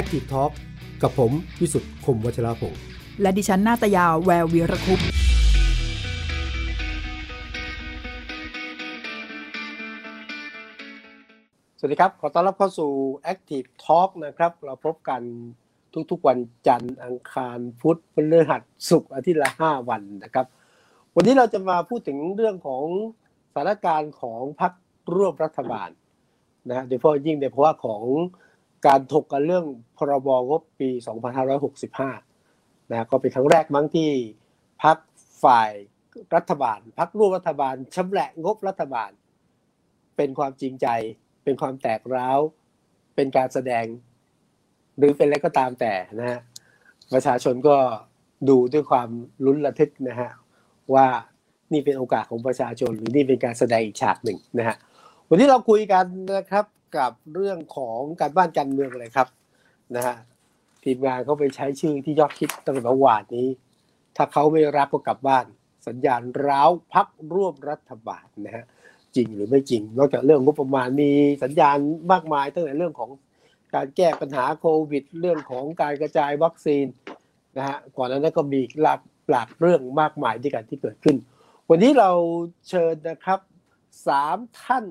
Active Talk กับผมวิสุทธ์คมวัชราภงและดิฉันนาตยาแวววีรคุปสวัสดีครับ ขอต้อนรับเข้าสู่ Active Talk นะครับ เราพบกันทุกๆวันจันทร์อังคารพุธพฤหัสศุกร์อาทิตย์ละ 5 วันนะครับ วันนี้เราจะมาพูดถึงเรื่องของสถานการณ์ของพรรคร่วมรัฐบาลนะฮะโดยเฉพาะยิ่งในภาวะของ การถกกันเรื่องพรบงบปี 2565 นะก็เป็นครั้งแรกมั้งที่พรรคฝ่ายรัฐบาลพรรคร่วมรัฐบาลชำแหละงบรัฐบาล เป็นความจริงใจ เป็นความแตกร้าว เป็นการแสดง หรือเป็นอะไรก็ตามแต่นะฮะประชาชนก็ดูด้วยความลุ้นระทึกนะฮะว่านี่เป็นโอกาสของประชาชนหรือนี่เป็นการแสดงอีกฉากหนึ่งนะฮะวันนี้เราคุยกันนะครับ กับเรื่องของการบ้านการเมืองเลยครับนะฮะทีมงานเขาไปใช้ชื่อที่ยอดคิดตั้งแต่เมื่อวานนี้ ถ้าเขาไม่รับก็กลับบ้าน สัญญาณร้าวพักร่วมรัฐบาลนะฮะจริงหรือไม่จริง นอกจากเรื่องงบประมาณมีสัญญาณมากมายตั้งแต่เรื่องของการแก้ปัญหาโควิด เรื่องของการกระจายวัคซีนนะฮะก่อนหน้านั้นก็มีหลากหลากเรื่องมากมายด้วยกันที่เกิดขึ้น วันนี้เราเชิญนะครับสามท่าน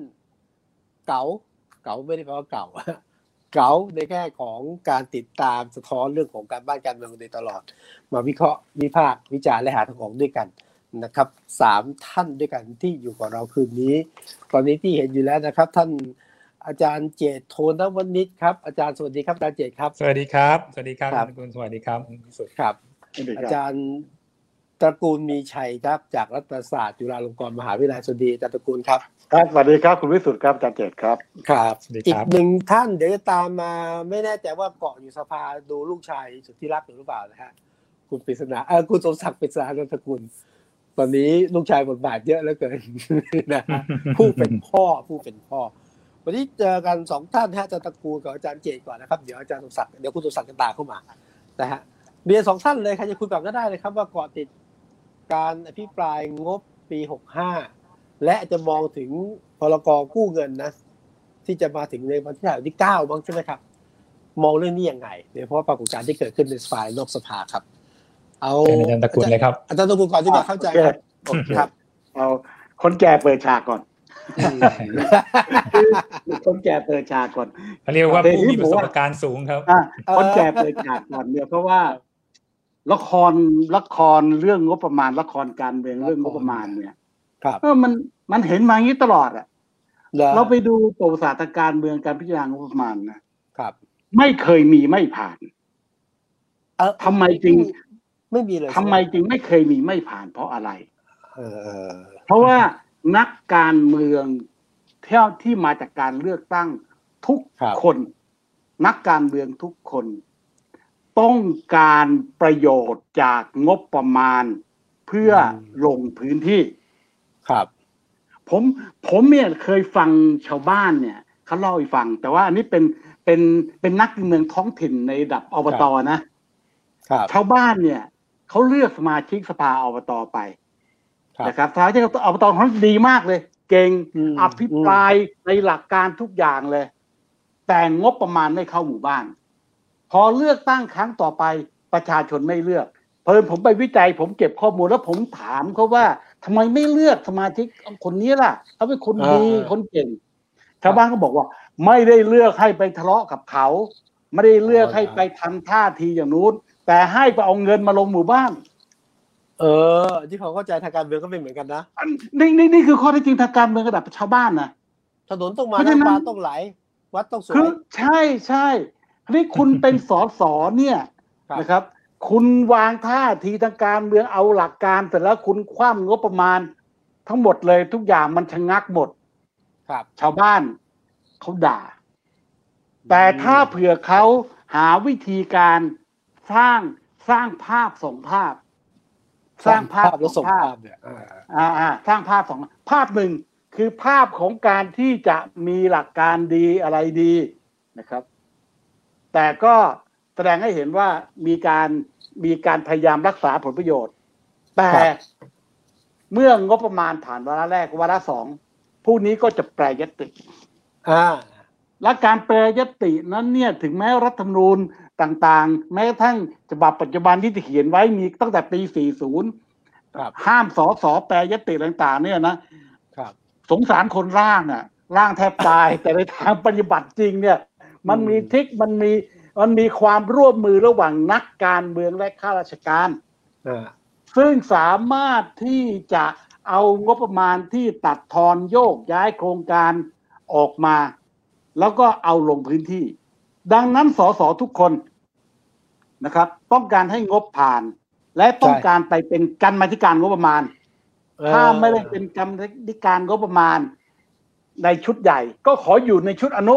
เก๋า เก๋าไม่ได้แปลว่าเก่าเก๋าในแง่ของการติดตามสะท้อนเรื่องของการบ้านการเมืองโดยตลอด มาวิเคราะห์วิพากษ์วิจารณ์และหาทางออกด้วยกันนะครับสามท่านด้วยกันที่อยู่กับเราคืนนี้ ตอนนี้ที่เห็นอยู่แล้วนะครับ ท่านอาจารย์เจตโทนวณิชครับอาจารย์สวัสดีครับอาจารย์เจตครับ สวัสดีครับ สวัสดีครับครับคุณสวัสดีครับคุณสุดครับสวัสดีอาครับจารย์ ตระกูลมีชัยครับ จากรัฐศาสตร์จุฬาลงกรณ์มหาวิทยาลัยสวัสดีอาจารย์ตระกูลครับครับสวัสดีครับคุณวิสุทธ์ครับอาจารย์เจตครับครับสวัสดีอีคกรับหนึ่งท่านเดี๋ยวจะตามมาไม่แน่ใจว่าเกาะอยู่สภาดูลูกชายสุดที่รักอยู่หรือเปล่านะฮะคุณปริศนาเออคุณสมศักดิ์ปริศนานันทกุลตอนนี้ลูกชายบทบาทเยอะเหลือเกินนะฮะผู้เป็นพ่อผู้เป็นพ่อ วันนี้เจอกันสองท่านฮะอาจารย์ตระกูลกับอาจารย์เจตก่อนนะครับเดี๋ยวอาจารย์สมศักดิ์เดี๋ยวคุณสมศักดิ์จะตามเข้ามานะฮะเรียนสองท่านเลยใครจะคุยก่อนก็ได้เลยครับว่าเกาะติด การอภิปรายงบปีหกห้าและจะมองถึงพรกกู้เงินนะ ที่จะมาถึงในวันที่เท่าไหร่ที่เก้าบ้างใช่ไหมครับ มองเรื่องนี้ยังไงโดยเฉพาะปรากฏการณ์ที่เกิดขึ้นในสภายนอกสภาครับ เอาเชิญอาจารย์ตระกูลเลยครับอาจารย์ตระกูลก่อนที่จะเข้าใจครับโอเคครับ เอาคนแก่เปิดฉากก่อนคนแก่เปิดฉากก่อนเขาเรียกว่าเดี๋ยวผู้มีนี้ประสผมบว่าการณ์สูงครับอะเออคนแก่เปิดฉากก่อนเนี่ยเพราะว่า ละครละครเรื่องงบประมาณละครการเมืองเรื่องงบประมาณเนี่ยครับเออมันมันเห็นมาอย่างนี้ตลอดอะแล้วเราไปดูประวัติศาสตร์การเมืองการพิจารณางบประมาณนะครับ ไม่เคยมีไม่ผ่าน เออทำไมจึง ไม่มีเลยทำไมจึงไม่เคยมีไม่ผ่านเพราะอะไร เออ เพราะว่านักการเมืองเที่ยวที่มาจากการเลือกตั้งทุกครับคนนักการเมืองทุกคน ต้องการประโยชน์จากงบประมาณเพื่อลงพื้นที่ ครับ ผมผมเนี่ยเคยฟังชาวบ้านเนี่ยเขาเล่าให้ฟัง แต่ว่าอันนี้เป็นเป็นเป็นนักการเมืองท้องถิ่นในระดับอบตนะครับชาวบ้านเนี่ยเขาเลือกสมาชิกสภาอบตไปครับนะครับสมาชิกอบตเขาดีมากเลย เก่งอืมอภิปรายในหลักการทุกอย่างเลย แต่งบประมาณไม่เข้าหมู่บ้าน พอเลือกตั้งครั้งต่อไปประชาชนไม่เลือก เพลินผมไปวิจัย ผมเก็บข้อมูลแล้วผมถามเขาว่าทำไมไม่เลือกสมาชิกคนนี้ล่ะเขาเป็นคนดีคนเก่งชาวบ้านก็บอกว่า ไม่ได้เลือกให้ไปทะเลาะกับเขา ไม่ได้เลือกให้ไปทำท่าทีอย่างนู้นแต่ให้ไปเอาเงินมาลงหมู่บ้าน เออ ที่เขาเข้าใจทางการเมืองก็เป็นเหมือนกันนะอันนี่นี่นี่คือข้อเท็จจริงทางการเมืองระดับชาวบ้านนะถนนต้องมาเพราะฉะนั้นน้ำปลาต้องไหล วัดต้องสวคืยอใช่ใช่ที นี้คุณเป็นสอสอเนี่ยครับนะครับ คุณวางท่าทีทางการเมืองเอาหลักการแต่แล้วคุณคว่ำงบประมาณ ทั้งหมดเลยทุกอย่างมันชะงักหมด ครับ ชาวบ้านเขาด่า แต่ถ้าเผื่อเขาหาวิธีการสร้างสร้างภาพสองภาพ สร้างภาพแล้วส่งสอภาพเนี่ยอ่าอ่าอ่าสร้างภาพสองภาพหนึ่งคือภาพของการที่จะมีหลักการดีอะไรดีนะครับ แต่ก็แสดงให้เห็นว่ามีการมีการพยายามรักษาผลประโยชน์ แต่เมื่องบประมาณผ่านวาระแรกวาระสองผู้นี้ก็จะแปรยติอ่าและการแปรยตินั้นเนี่ยถึงแม้รัฐธรรมนูญต่างๆ แม้กระทั่งฉบับปัจจุบันที่เขียนไว้มีตั้งแต่ปี 40ครับห้ามสอสอแปรยติต่างๆ เนี่ยนะครับสงสารคนร่างอะ ร่างแทบตาย แต่ในทางปฏิบัติจริงเนี่ย มันมีทริกมันมีมันมีความร่วมมือระหว่างนักการเมืองและข้าราชการอ่าซึ่งสามารถที่จะเอางบประมาณที่ตัดทอนโยกย้ายโครงการออกมา แล้วก็เอาลงพื้นที่ ดังนั้นสสทุกคนนะครับ ต้องการให้งบผ่าน และต้องการไปเป็นกรรมาธิการงบประมาณ ถ้าไม่ได้เป็นกรรมาธิการงบประมาณ ในชุดใหญ่ ก็ขออยู่ในชุดอนุ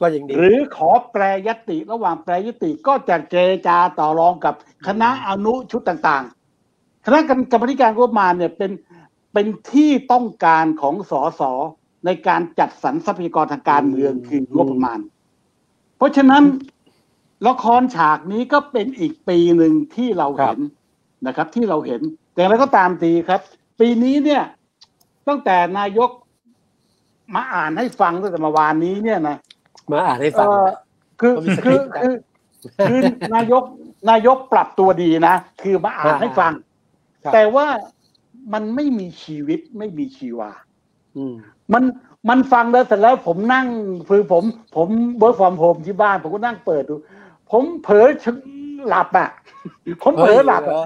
ก็ยังดี หรือขอแปรยติระหว่างแปรยติก็จะเจรจาต่อรองกับคณะอนุชุดต่างๆ คณะกรรมาธิการงบประมาณเนี่ยเป็นเป็นที่ต้องการของสสในการจัดสรรทรัพยากรทางการเมืองคืองบประมาณ เพราะฉะนั้นละครฉากนี้ก็เป็นอีกปีหนึ่งที่เราเห็นนะครับ ที่เราเห็นแต่อะไรก็ตามทีครับ ปีนี้เนี่ยตั้งแต่นายกมาอ่านให้ฟังตั้งแต่เมื่อวานนี้เนี่ยนะ มาอ่านให้ฟังเอ่อคือเขามีสคคืริอปต์นะคือคือนายกนายกปรับตัวดีนะ คือมาอ่านให้ฟังครับแต่ว่ามันไม่มีชีวิตไม่มีชีวาอืมมันมันฟังแล้วเสร็จแล้วผมนั่งคือผม ผม work from home ที่บ้าน ผมก็นั่งเปิดดู ผมเผลอชะหลับอะ ผมเผลอหลับเฮ้ยอะเรอ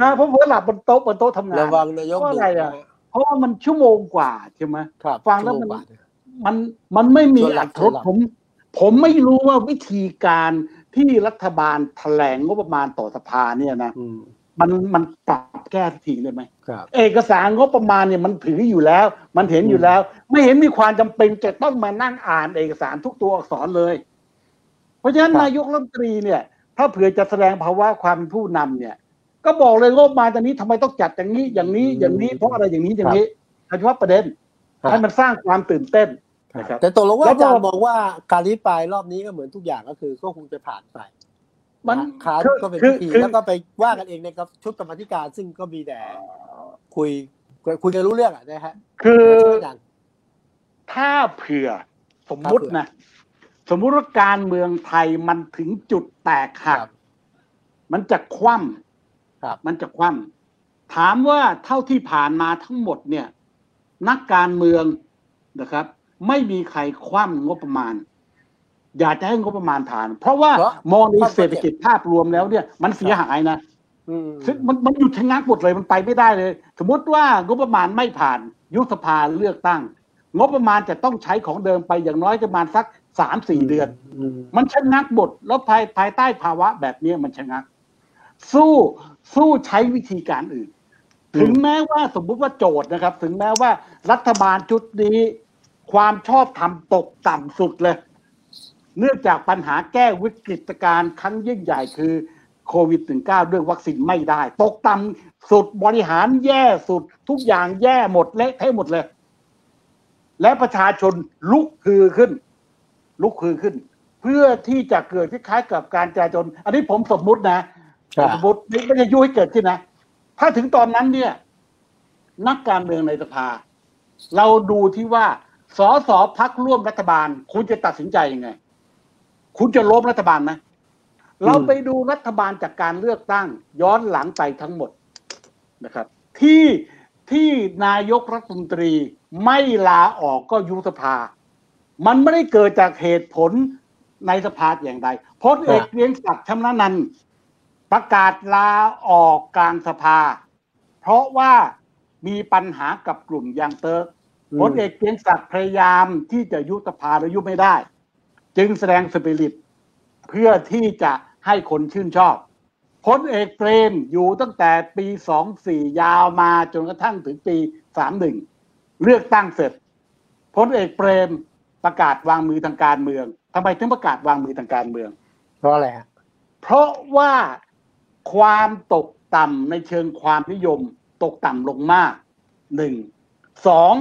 นะผมเผลอหลับบนโต๊ะบนโต๊ะทำงานระวังนายกเพราะอะไรอะดุนเพราะว่ามันชั่วโมงกว่าใช่ไหมครับฟังแล้วมันชั่โกามันมันไม่มีชวนหลัอับตชวนรหลับผม ผมไม่รู้ว่าวิธีการที่รัฐบาลแถลงงบประมาณต่อสภาเนี่ยนะอืมมันมันปรับแก้ทีเลยไหมครับเอกสารงบประมาณเนี่ยมันถืออยู่แล้ว มันเห็นอยู่แล้ว ไม่เห็นมีความจำเป็นจะต้องมานั่งอ่านเอกสารทุกตัวอักษรเลย เพราะฉะนั้นครับนายกรัฐมนตรีเนี่ย ถ้าเผื่อจะแสดงภาวะความเป็นผู้นำเนี่ย ก็บอกเลยงบประมาณตอนนี้ทำไมต้องจัดอย่างนี้อย่างนี้อย่างนี้เพราะอะไรอย่างนี้อย่างนี้โดยเฉพาะประเด็นให้มันสร้างความตื่นเต้น นะครับแต่ตกลงว่าแล้วอาจารก็ย์มองว่าการรีบไปรอบนี้ก็เหมือนทุกอย่างก็คือก็คงจะผ่านไปมันนะขาคือก็เป็นคืพิอธีคือแล้วก็ไปว่ากันเองในกับชุดกรรมาธิการซึ่งก็มีแต่คุยคุยกันรู้เรื่องอะนะฮะคือช่วยกันถ้าเผื่อสมมุตินะ สมมุติว่าการเมืองไทยมันถึงจุดแตกหักครับมันจะคว่ครับำมันจะคว่ำถามว่าเท่าที่ผ่านมาทั้งหมดเนี่ย นักการเมืองนะครับ ไม่มีใครคว่ำงบประมาณ อยากจะให้งบประมาณผ่าน เพราะว่าเพราะ มองในเศรษฐกิจภาพรวมแล้วเนี่ย มันเสียหายนะอืมซึ่งมันมันหยุดชะงักหมดเลยมันไปไม่ได้เลย สมมติว่างบประมาณไม่ผ่านยุบสภาเลือกตั้ง งบประมาณจะต้องใช้ของเดิมไปอย่างน้อยประมาณสักสามสี่เดือน อืม มันชะงักหมดแล้วภายภายใต้ภาวะแบบนี้มันชะงัก สู้สู้ใช้วิธีการอื่นถึงแม้ว่าสมมุติว่าโจทย์นะครับ ถึงแม้ว่ารัฐบาลชุดนี้ ความชอบธรรมตกต่ำสุดเลย เนื่องจากปัญหาแก้วิกฤตการณ์ครั้งยิ่งใหญ่คือโควิด -19 เรื่องวัคซีนไม่ได้ ตกต่ำสุดบริหารแย่สุด ทุกอย่างแย่หมดเละเทะหมดเลย และประชาชนลุกฮือขึ้น ลุกฮือขึ้น เพื่อที่จะเกิดคล้ายๆกับการจราจรอันนี้ผมสมมุตินะครับสมมติไม่ไม่ได้ยุให้เกิดขึ้นนะ ถ้าถึงตอนนั้นเนี่ย นักการเมืองในสภา เราดูที่ว่า สอสอพักร่วมรัฐบาล คุณจะตัดสินใจยังไง คุณจะล้มรัฐบาลไหมเราไปดูรัฐบาลจากการเลือกตั้ง ย้อนหลังไปทั้งหมดนะครับ ที่ที่นายกรัฐมนตรีไม่ลาออกก็ยุบสภา มันไม่ได้เกิดจากเหตุผลในสภาอย่างใดพลเอกเกรียงศักดิ์ชำนาญนันประกาศลาออกกลางสภา เพราะว่ามีปัญหากับกลุ่มยางเติร์ก อืมพลเอกเกรียงศักดิ์พยายามที่จะยุบสภาแล้วยุบไม่ได้ จึงแสดงสปิริต เพื่อที่จะให้คนชื่นชอบพลเอกเปรมอยู่ตั้งแต่ปี 24 ยาวมาจนกระทั่งถึงปี 31 เลือกตั้งเสร็จพลเอกเปรมประกาศวางมือทางการเมืองทำไมถึงประกาศวางมือทางการเมือง เพราะอะไรฮะเพราะว่าความตกต่ำในเชิงความนิยม ตกต่ำลงมากหนึ่งสอง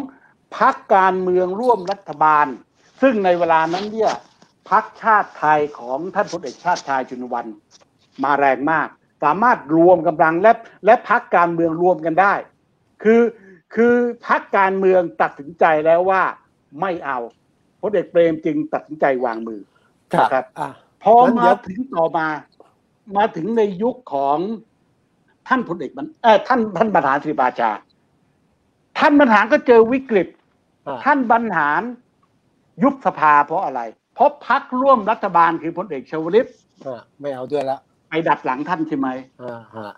พักการเมืองร่วมรัฐบาล ซึ่งในเวลานั้นเนี่ยพักชาติไทยของท่านพลเอกชาติชายจุนวันมาแรงมาก สามารถรวมกำลังและและพักการเมืองรวมกันได้ คือคือพักการเมืองตัดสินใจแล้วว่าไม่เอาพลเอกเปรมจึงตัดสินใจวางมือครับครับอะพองั้นเดี๋มายวถึงต่อมา มาถึงในยุคของท่านพลเอกมันเออท่านท่านบรรหารศิริปราชา ท่านบรรหารก็เจอวิกฤตอะ ท่านบรรหารยุบสภาเพราะอะไร เพราะพักร่วมรัฐบาลคือพลเอกชวลิตอะไม่เอาด้วยละไปดัดหลังท่านใช่ไหมอ่าฮะ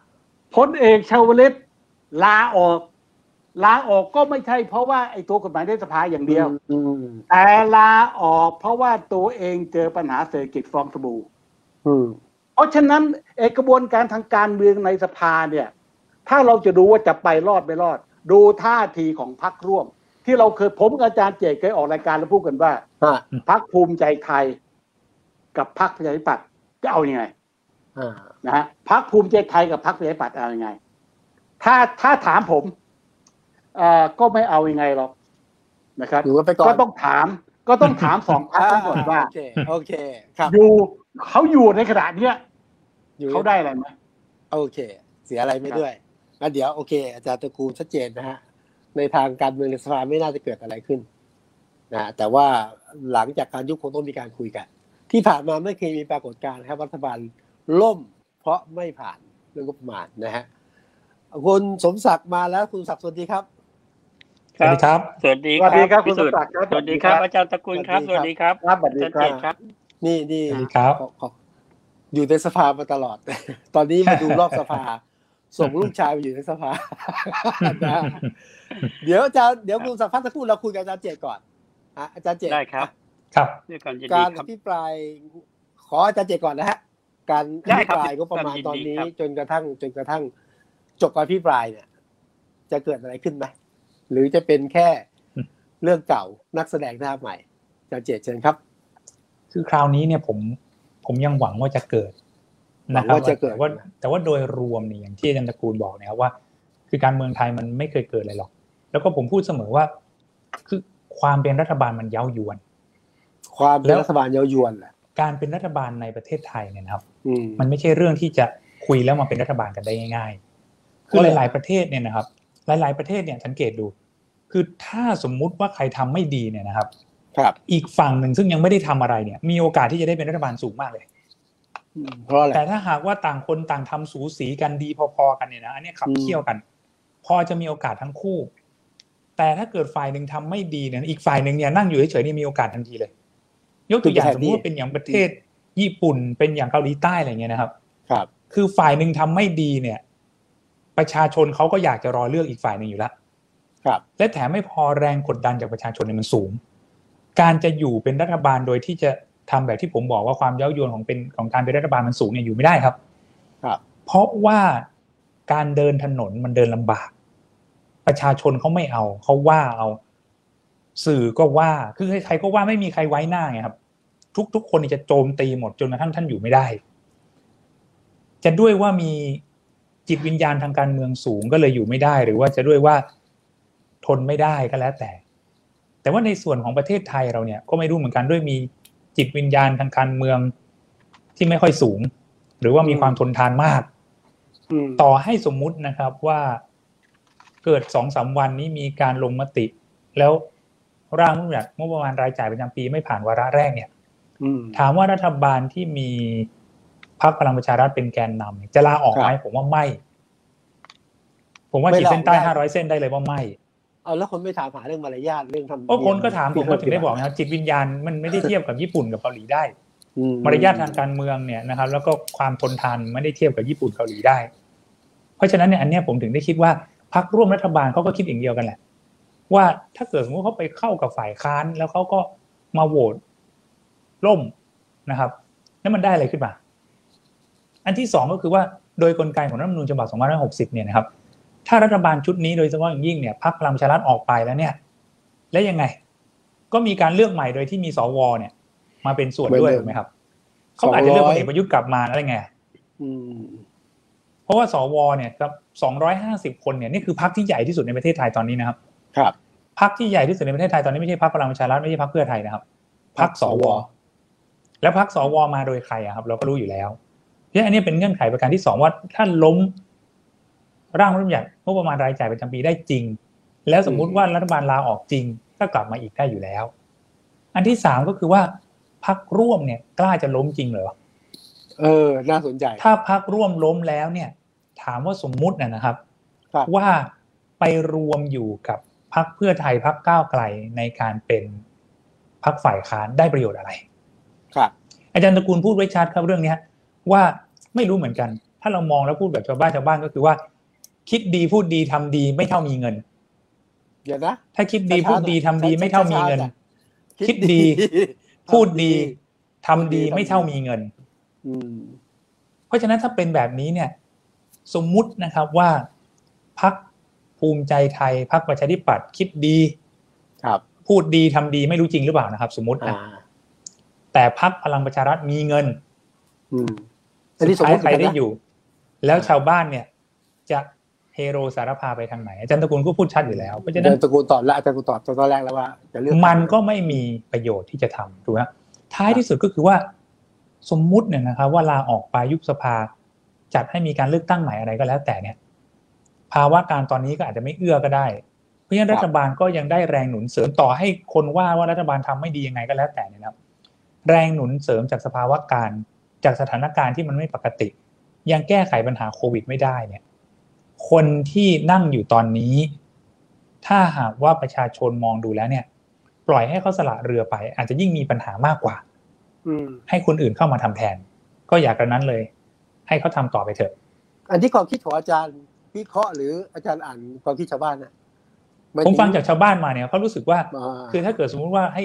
พลเอกชวลิตลาออก ลาออกก็ไม่ใช่ เพราะว่าไอ้ตัวกฎหมายในสภาอย่างเดียวอืมแต่ลาออกเพราะว่าตัวเองเจอปัญหาเศรษฐกิจฟองสบู่อืมเพราะฉะนั้นเอกระบวนการทางการเมืองในสภาเนี่ย ถ้าเราจะดูว่าจะไปรอดไม่รอด ดูท่าทีของพรรคร่วม ที่เราเคยผมกับอาจารย์เจตเคยออกรายการแล้วพูดกันว่าฮะพรรคภูมิใจไทย กับพรรคประชาธิปัตย์จะเอาอยัางไงอ่านะฮะพรรคภูมิใจไทยกับพรรคประชาธิปัตย์เอาอยัางไง ถ้าถ้าถามผมเอ่อก็ไม่เอาอยัางไงหรอกนะครับอยู่กันไปก่อนก็ต้องถามก็ต้องถามสองพรรคทั้งหมดว่าโอเคโอเคครับอยู่เขาอยู่ในขณะเนี้ยอยู่เขาได้อะไรไหมโอเค เสียอะไรไม่ด้วยงั้นเดี๋ยวโอเค อาจารย์ตระกูลชัดเจนนะฮะ ในทางการเมืองในสภาไม่น่าจะเกิดอะไรขึ้นนะแต่ว่าหลังจากการยุบคงต้องมีการคุยกัน ที่ผ่านมาไม่เคยมีปรากฏการณ์ครับรัฐบาลล่มเพราะไม่ผ่านเรื่องงบประมาณนะฮะคุณสมศักดิ์มาแล้วคุณศักดิ์สวัสดีครับสวัสดีครับสวัสดีสวัสดีครับพิคุณสสุมทธิ์ศักดิ์ครับสวัสดีครับอาจารย์ตระกูลครับสสวัวัสสดีดีคครัรับครับสวัสดีอาจารย์คเจรับตครับ นี่นี่สวัสดีครับขอขออยู่ในสภามาตลอด ตอนนี้มาดูรอบสภา ส่งลูกชายไปอยู่ในสภานะเดี๋ยวอาจารย์เดี๋ยวคุณสักพักสักครู่เราคุยกับอาจารย์เจตก่อนอะอาจารย์เจตได้ครับ ครับด้วยความยินดีการคอรับภิปรายขออาจารย์เจตก่อนนะฮะ การอได้ภิครัปบรายก็ประมาณยินดีตอนนี้ครับจนกระทั่งจนกระทั่งจบการอภิปรายเนี่ย จะเกิดอะไรขึ้นไหมหรือจะเป็นแค่เรื่องเก่านักแสดงหน้าใหม่อาจารย์เจตเชิญครับ คือคราวนี้เนี่ยผมผมยังหวังว่าจะเกิด นะคหวัรับงว่าจะเกิดแต่ว่าแต่ว่าโดยรวมเนี่ยอย่างที่อาจารย์ตระกูลบอกนะครับว่า คือการเมืองไทยมันไม่เคยเกิดอะไรหรอก แล้วก็ผมพูดเสมอว่า คือความเป็นรัฐบาลมันเย้ายวน ความเป็แล้นวรัฐบาลเยาวยวนแหละการเป็นรัฐบาลในประเทศไทยเนี่ยนะครับอืมมันไม่ใช่เรื่องที่จะคุยแล้วมาเป็นรัฐบาลกันได้ง่าย ๆ คือเพราะอะไรหลาย ๆประเทศเนี่ยนะครับ หลาย ๆประเทศเนี่ยสังเกตดู คือถ้าสมมุติว่าใครทำไม่ดีเนี่ยนะครับ ครับ อีกฝั่งหนึ่งซึ่งยังไม่ได้ทำอะไรเนี่ย มีโอกาสที่จะได้เป็นรัฐบาลสูงมากเลยอืม เพราะอะไรแต่ถ้าหากว่าต่างคนต่างทำสูสีกันดีพอๆกันเนี่ยนะอันเนี้ยขับอืมเคี่ยวกัน พอจะมีโอกาสทั้งคู่ แต่ถ้าเกิดฝ่ายหนึ่งทำไม่ดีเนี่ยอีกฝ่ายหนึ่งเนี่ยนั่งอยู่เฉยๆนี่มีโอกาสทันทีเลย ยกตัวอย่างสมมติว่าเป็นอย่างประเทศญี่ปุ่นเป็นอย่างเกาหลีใต้อะไรเงี้ยนะครับ ครับ คือฝ่ายหนึ่งทำไม่ดีเนี่ย ประชาชนเขาก็อยากจะรอเลือกอีกฝ่ายหนึ่งอยู่แล้วครับ และแถมไม่พอแรงกดดันจากประชาชนเนี่ยมันสูง การจะอยู่เป็นรัฐบาลโดยที่จะ ทำแบบที่ผมบอกว่าความเย้ายวนของเป็นของการเป็นรัฐบาลมันสูงเนี่ยอยู่ไม่ได้ครับ ครับ เพราะว่าการเดินถนนมันเดินลำบาก ประชาชนเขาไม่เอาเขาว่าเอา สื่อก็ว่าคือใครๆก็ว่าไม่มีใครไว้หน้าไงครับ ทุกๆคนนี่จะโจมตีหมดจนกระทั่งท่านอยู่ไม่ได้ จะด้วยว่ามีจิตวิญญาณทางการเมืองสูงก็เลยอยู่ไม่ได้ หรือว่าจะด้วยว่าทนไม่ได้ก็แล้วแต่ แต่ว่าในส่วนของประเทศไทยเราเนี่ยก็ไม่รู้เหมือนกันด้วยมี จิตวิญญาณทางการเมืองที่ไม่ค่อยสูง หรือว่ามีความทนทานมากอืมต่อให้สมมุตินะครับว่าเกิดสองสามวันนี้มีการลงมติ แล้วร่างแบบงบประมาณรายจ่ายประจำปีไม่ผ่านวาระแรกเนี่ยอืมถามว่ารัฐบาลที่มีพรรคพลังประชารัฐเป็นแกนนำจะลาออกไหมครับผมว่าไม่ ผมว่าไม่ขีดลาออกเส้นใต้ได้ห้าร้อยเส้นได้เลยว่าไม่ เอาแล้วคนไม่ถามหาเรื่องมารยาทเรื่องทำเพราะคนก็ถามผมก็ถึงได้ที่บอกนะครับจิตวิญญาณมันไม่ได้เทียบกับญี่ปุ่นกับเกาหลีได้อืมารยาททางการเมืองเนี่ยนะครับ แล้วก็ความทนทานไม่ได้เทียบกับญี่ปุ่นเกาหลีได้ เพราะฉะนั้นเนี่ยอันเนี้ยผมถึงได้คิดว่าพรรคร่วมรัฐบาลเขาก็คิดอย่างเดียวกันแหละ ว่าถ้าเกิดสมมติเขาไปเข้ากับฝ่ายค้าน แล้วเขาก็มาโหวตล่มนะครับแล้วมันได้อะไรขึ้นมา อันที่สองก็คือว่าโดยกลไกของรัฐธรรมนูญฉบับ 2560 เนี่ยนะครับ ถ้ารัฐบาลชุดนี้โดยเฉพาะอย่างยิ่งเนี่ยพรรคพลังประชารัฐออกไปแล้วเนี่ย แล้วยังไง ก็มีการเลือกใหม่โดยที่มีสวเนี่ย มาเป็นส่วนด้วยถูกไหมครับเขาอาจจะเลือกพลเอกประยุทธ์กลับมาแล้วไงอืมเพราะว่าสวเนี่ยกับ250คนเนี่ยนี่คือพรรคที่ใหญ่ที่สุดในประเทศไทยตอนนี้นะครับ ครับพรรคที่ใหญ่ที่สุดในประเทศไทยตอนนี้ไม่ใช่พรรคพลังประชารัฐไม่ใช่พรรคเพื่อไทยนะครับพรรคสว แล้วพรรคสวมาโดยใครอะครับ เราก็รู้อยู่แล้วเพราะฉะนั้นอันนี้เป็นเงื่อนไขประการที่สองว่าถ้าล้ม ร่างรัฐธรรมนูญงบประมาณรายจ่ายประจำปีได้จริง แล้วสมมุติว่ารัฐบาลลาออกจริงก็กลับมาอีกได้อยู่แล้ว อันที่สามก็คือว่าพักร่วมเนี่ยกล้าจะล้มจริงเหรอเออ น่าสนใจ ถ้าพักร่วมล้มแล้วเนี่ย ถามว่าสมมุตินะนะครับครับ ว่าไปรวมอยู่กับพักเพื่อไทยพักก้าวไกลในการเป็นพักฝ่ายค้านได้ประโยชน์อะไร ครับ อาจารย์ตระกูลพูดไว้ชัดครับเรื่องเนี้ยว่าไม่รู้เหมือนกัน ถ้าเรามองแล้วพูดแบบชาวบ้านชาวบ้านก็คือว่า คิดดีพูดดีทำดีไม่เท่ามีเงิน เดี๋ยวนะ ถ้าคิดดีพูดดีทำดีช้ๆไม่เท่ามีเงินช้าๆคิดดี พูดดีทำดีไม่เท่ามีเงิน อืมเพราะฉะนั้นถ้าเป็นแบบนี้เนี่ย สมมุตินะครับว่าพักภูมิใจไทยพักประชาธิปัตย์คิดดี ครับ พูดดีทำดีไม่รู้จริงหรือเปล่านะครับ สมมติอ่านะแต่พักพลังประชารัฐมีเงิน อืมอันสุนี้ดสมท้ามยติใครเหมือนได้กันนะอยู่ แล้วชาวบ้านเนี่ยจะ เฮโรสารพาไปทางไหน อาจารย์ตระกูลก็พูดชัดอยู่แล้วเพราะฉะนั้เดินนตระกูลตอบแล้วอาจารย์ตระกูลตอบตอนแรกแล้วว่าจะเลือกมันก็ไม่มีประโยชน์ที่จะทำถูกไหมท้ายที่สุดก็คือว่า สมมุติเนี่ยนะครับ ว่าลาออกไปยุบสภา จัดให้มีการเลือกตั้งใหม่อะไรก็แล้วแต่เนี่ย ภาวะการตอนนี้ก็อาจจะไม่เอื้อก็ได้ เพราะฉะนั้นรัฐบาลก็ยังได้แรงหนุนเสริมต่อให้คนว่าว่ารัฐบาลทำไม่ดียังไงก็แล้วแต่เนี่ยนะครับ แรงหนุนเสริมจากสภาวะการจากสถานการณ์ที่มันไม่ปกติ ยังแก้ไขปัญหาโควิดไม่ได้เนี่ย คนที่นั่งอยู่ตอนนี้ ถ้าหากว่าประชาชนมองดูแล้วเนี่ย ปล่อยให้เขาสละเรือไป อาจจะยิ่งมีปัญหามากกว่าอืมให้คนอื่นเข้ามาทำแทน ก็อยากกระนั้นเลย ให้เขาทำต่อไปเถอะ อันที่ความคิดของอาจารย์วิเคราะห์หรืออาจารย์อ่านความคิดชาวบ้านนะหยผมถึฟังจากชาวบ้านมาเนี่ยเขารู้สึกว่าอ่า คือถ้าเกิดสมมุติว่าให้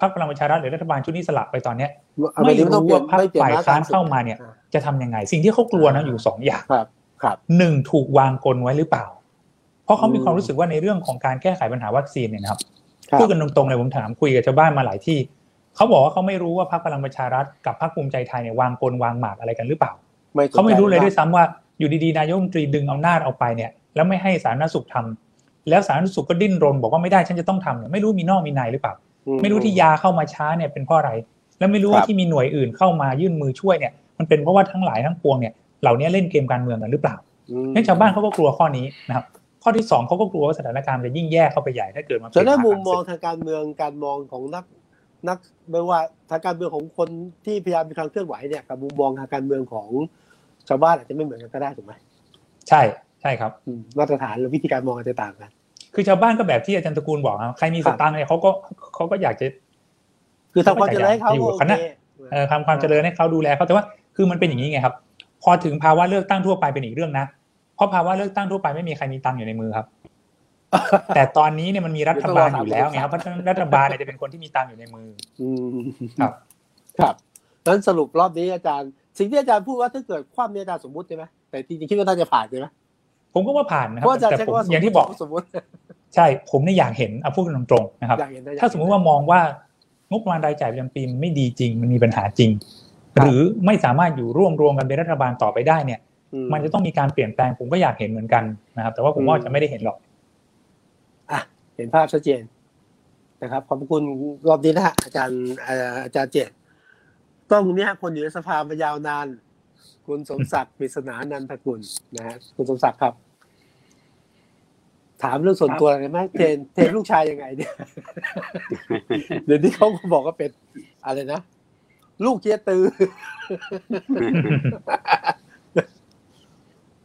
พรรคพลังประชารัฐหรือรัฐบาลชุดนี้สละไปตอนเนี้ยเอาไม่ปต้องรู้เปลี่ยนว่าพรรคไม่เปลี่ยนฝ่ายม้ค้านกลงเข้ามาเนี่ยอ่จะทำยังไง สิ่งที่เขากลัวนะอยู่สองอย่างครับครับ หนึ่งถูกวางกลไว้หรือเปล่า เพราะเขามีอืมความรู้สึกว่าในเรื่องของการแก้ไขปัญหาวัคซีนเนี่ยนะครับครับพูดกันตรงๆเลยผมถามคุยกับชาวบ้านมาหลายที่เขาบอกว่าเขาไม่รู้ว่าพรรคพลังประชารัฐกับพรรคภูมิใจไทยเนี่ยวางกลวางหมากอะไรกันหรือเปล่าไม่สนใจเขาไม่รู้เลยด้วยซ้ำว่าอยู่ดีๆนายกรัฐมนตรีดึงอำนาจเอาไปเนี่ย แล้วไม่ให้สาธารณสุขทำแล้วสาธารณสุขก็ดิ้นรน บอกว่าไม่ได้ฉันจะต้องทำเนี่ยไม่รู้มีนอกมีในหรือเปล่าอืไม่รู้ที่ยาเข้ามาช้าเนี่ยเป็นเพราะอะไร แล้วไม่รู้ว่าครับที่มีหน่วยอื่นเข้ามายื่นมือช่วยเนี่ยมันเป็นเพราะว่าทั้งหลายทั้งปวงเนี่ย เหล่านี้เล่นเกมการเมืองกันหรือเปล่าอืมงั้นชาวบ้านเขาก็กลัวข้อนี้นะครับข้อที่สองเขาก็กลัวว่าสถานการณ์มันจะยิ่งแย่เข้าไปใหญ่ถ้าเกิดมาเปส่วลี่นยนด้านมุมมองทางการศึกทางการเมืองการมองของนักนักไม่ว่าทางการเมืองของคนที่พยายามมีการเคลื่อนไหวเนี่ยกับมุมมองทางการเมืองของชาวบ้านอาจจะไม่เหมือนกันก็ได้ถูกไหมใช่ใช่ครับอืมมาตรฐานหรือวิธีการมองอาจจะต่างกันคือชาวบ้านก็แบบที่อาจารย์ตระกูลบอกครับใครมีสตังค์เนี่ยเขาก็เขาก็อยากจะ คือทำความเจริญให้เขาอยู่ก็กับโอคณะเคเอ่อทำความเจริญให้เขาดูแลเขาแต่ว่า คือมันเป็นอย่างนี้ไงครับ พอถึงภาวะเลือกตั้งทั่วไปเป็นอีกเรื่องนะ เพราะภาวะเลือกตั้งทั่วไปไม่มีใครมีตังค์อยู่ในมือครับ แต่ตอนนี้เนี่ยมันมีรัฐบาลอยู่แล้วไงครับเพราะฉะนั้นรัฐบาลเนี่ยจะเป็นคนที่มีตังค์อยู่ในมืออืมครับ ครับนั้นสรุปรอบนี้อาจารย์ สิ่งที่อาจารย์พูดว่าถ้าเกิดความมีอาจารย์สมมติใช่ไหมแต่จริงๆคิดว่าน่าจะผ่านใช่ไหมผมก็ว่าผ่านนะคเพรับราะอาจารย์แต่ใช้ผมคำว่าสมมอย่างติที่บอกสมมติ ใช่ผมเนี่ยอยากเห็นเอาพูดกันตรงๆนะครับอยากเห็นนะอยกถ้าสมมุติว่ามองว่างบประมาณรายจ่ายประจำปีมันไม่ดีจริง มันมีปัญหาจริงครับ หรือไม่สามารถอยู่ร่วมรวมกันเป็นรัฐบาลต่อไปได้เนี่ยอืมันจะต้องมีการเปลี่ยนแปลงผมก็อยากเห็นเหมือนกันนะครับ แต่ว่าผมว่าจะไม่ได้เห็นหรอกอะเห็นภาพชัดเจนนะครับขอบคุณรอบนี้นะฮะอาจารย์เอ่ออาจารย์เจตต้องเนี้ยคนอยู่ในสภามายาวนาน คุณสมศักดิ์ปริศนานันทกุลนะฮะคุณสมศักดิ์ครับ ถามเรื่องส่วนตัวอะไรไหม train train ลูกชายยังไงเนี่ยเดี๋ยวนี้เขาก็บอกว่าเป็นอะไรนะ ลูกเจียตือ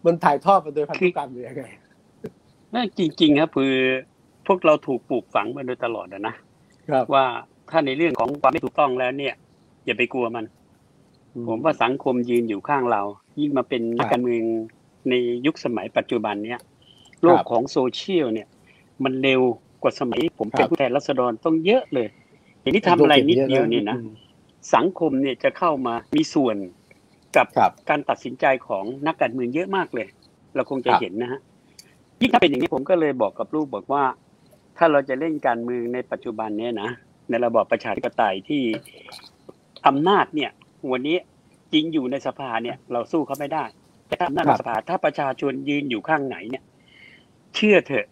มันถ่ายทอดมาโดยพันธุกรรมหรือยังไงนั่นจริง ๆ ครับคือพวกเราถูกปลูกฝังมาโดยตลอดอะนะครับว่าถ้าในเรื่องของความไม่ถูกต้องแล้วเนี่ย อย่าไปกลัวมัน ผมว่าสังคมยืนอยู่ข้างเรา ยิ่งมาเป็นนักการเมืองในยุคสมัยปัจจุบันเนี่ยโลกของโซเชียลเนี่ย มันเร็วกว่าสมัยผมเป็นผู้แทนรัษฎรต้องเยอะเลยทีนี้ทำอะไรนิดเดียวเนี่ยนะ สังคมเนี่ยจะเข้ามามีส่วนกับครับการตัดสินใจของนักการเมืองเยอะมากเลย เราคงจะครับเห็นนะฮะยิ่งถ้าเป็นอย่างนี้ผมก็เลยบอกกับลูกบอกว่า ถ้าเราจะเล่นการเมืองในปัจจุบันเนี่ยนะในระบอบประชาธิปไตยที่อำนาจเนี่ย วันนี้จริงอยู่ในสภาเนี่ย เราสู้เขาไม่ได้ แต่ถ้าอำนาจครัในบสภาถ้าประชาชนยืนอยู่ข้างไหนเนี่ย เชื่อเถอะ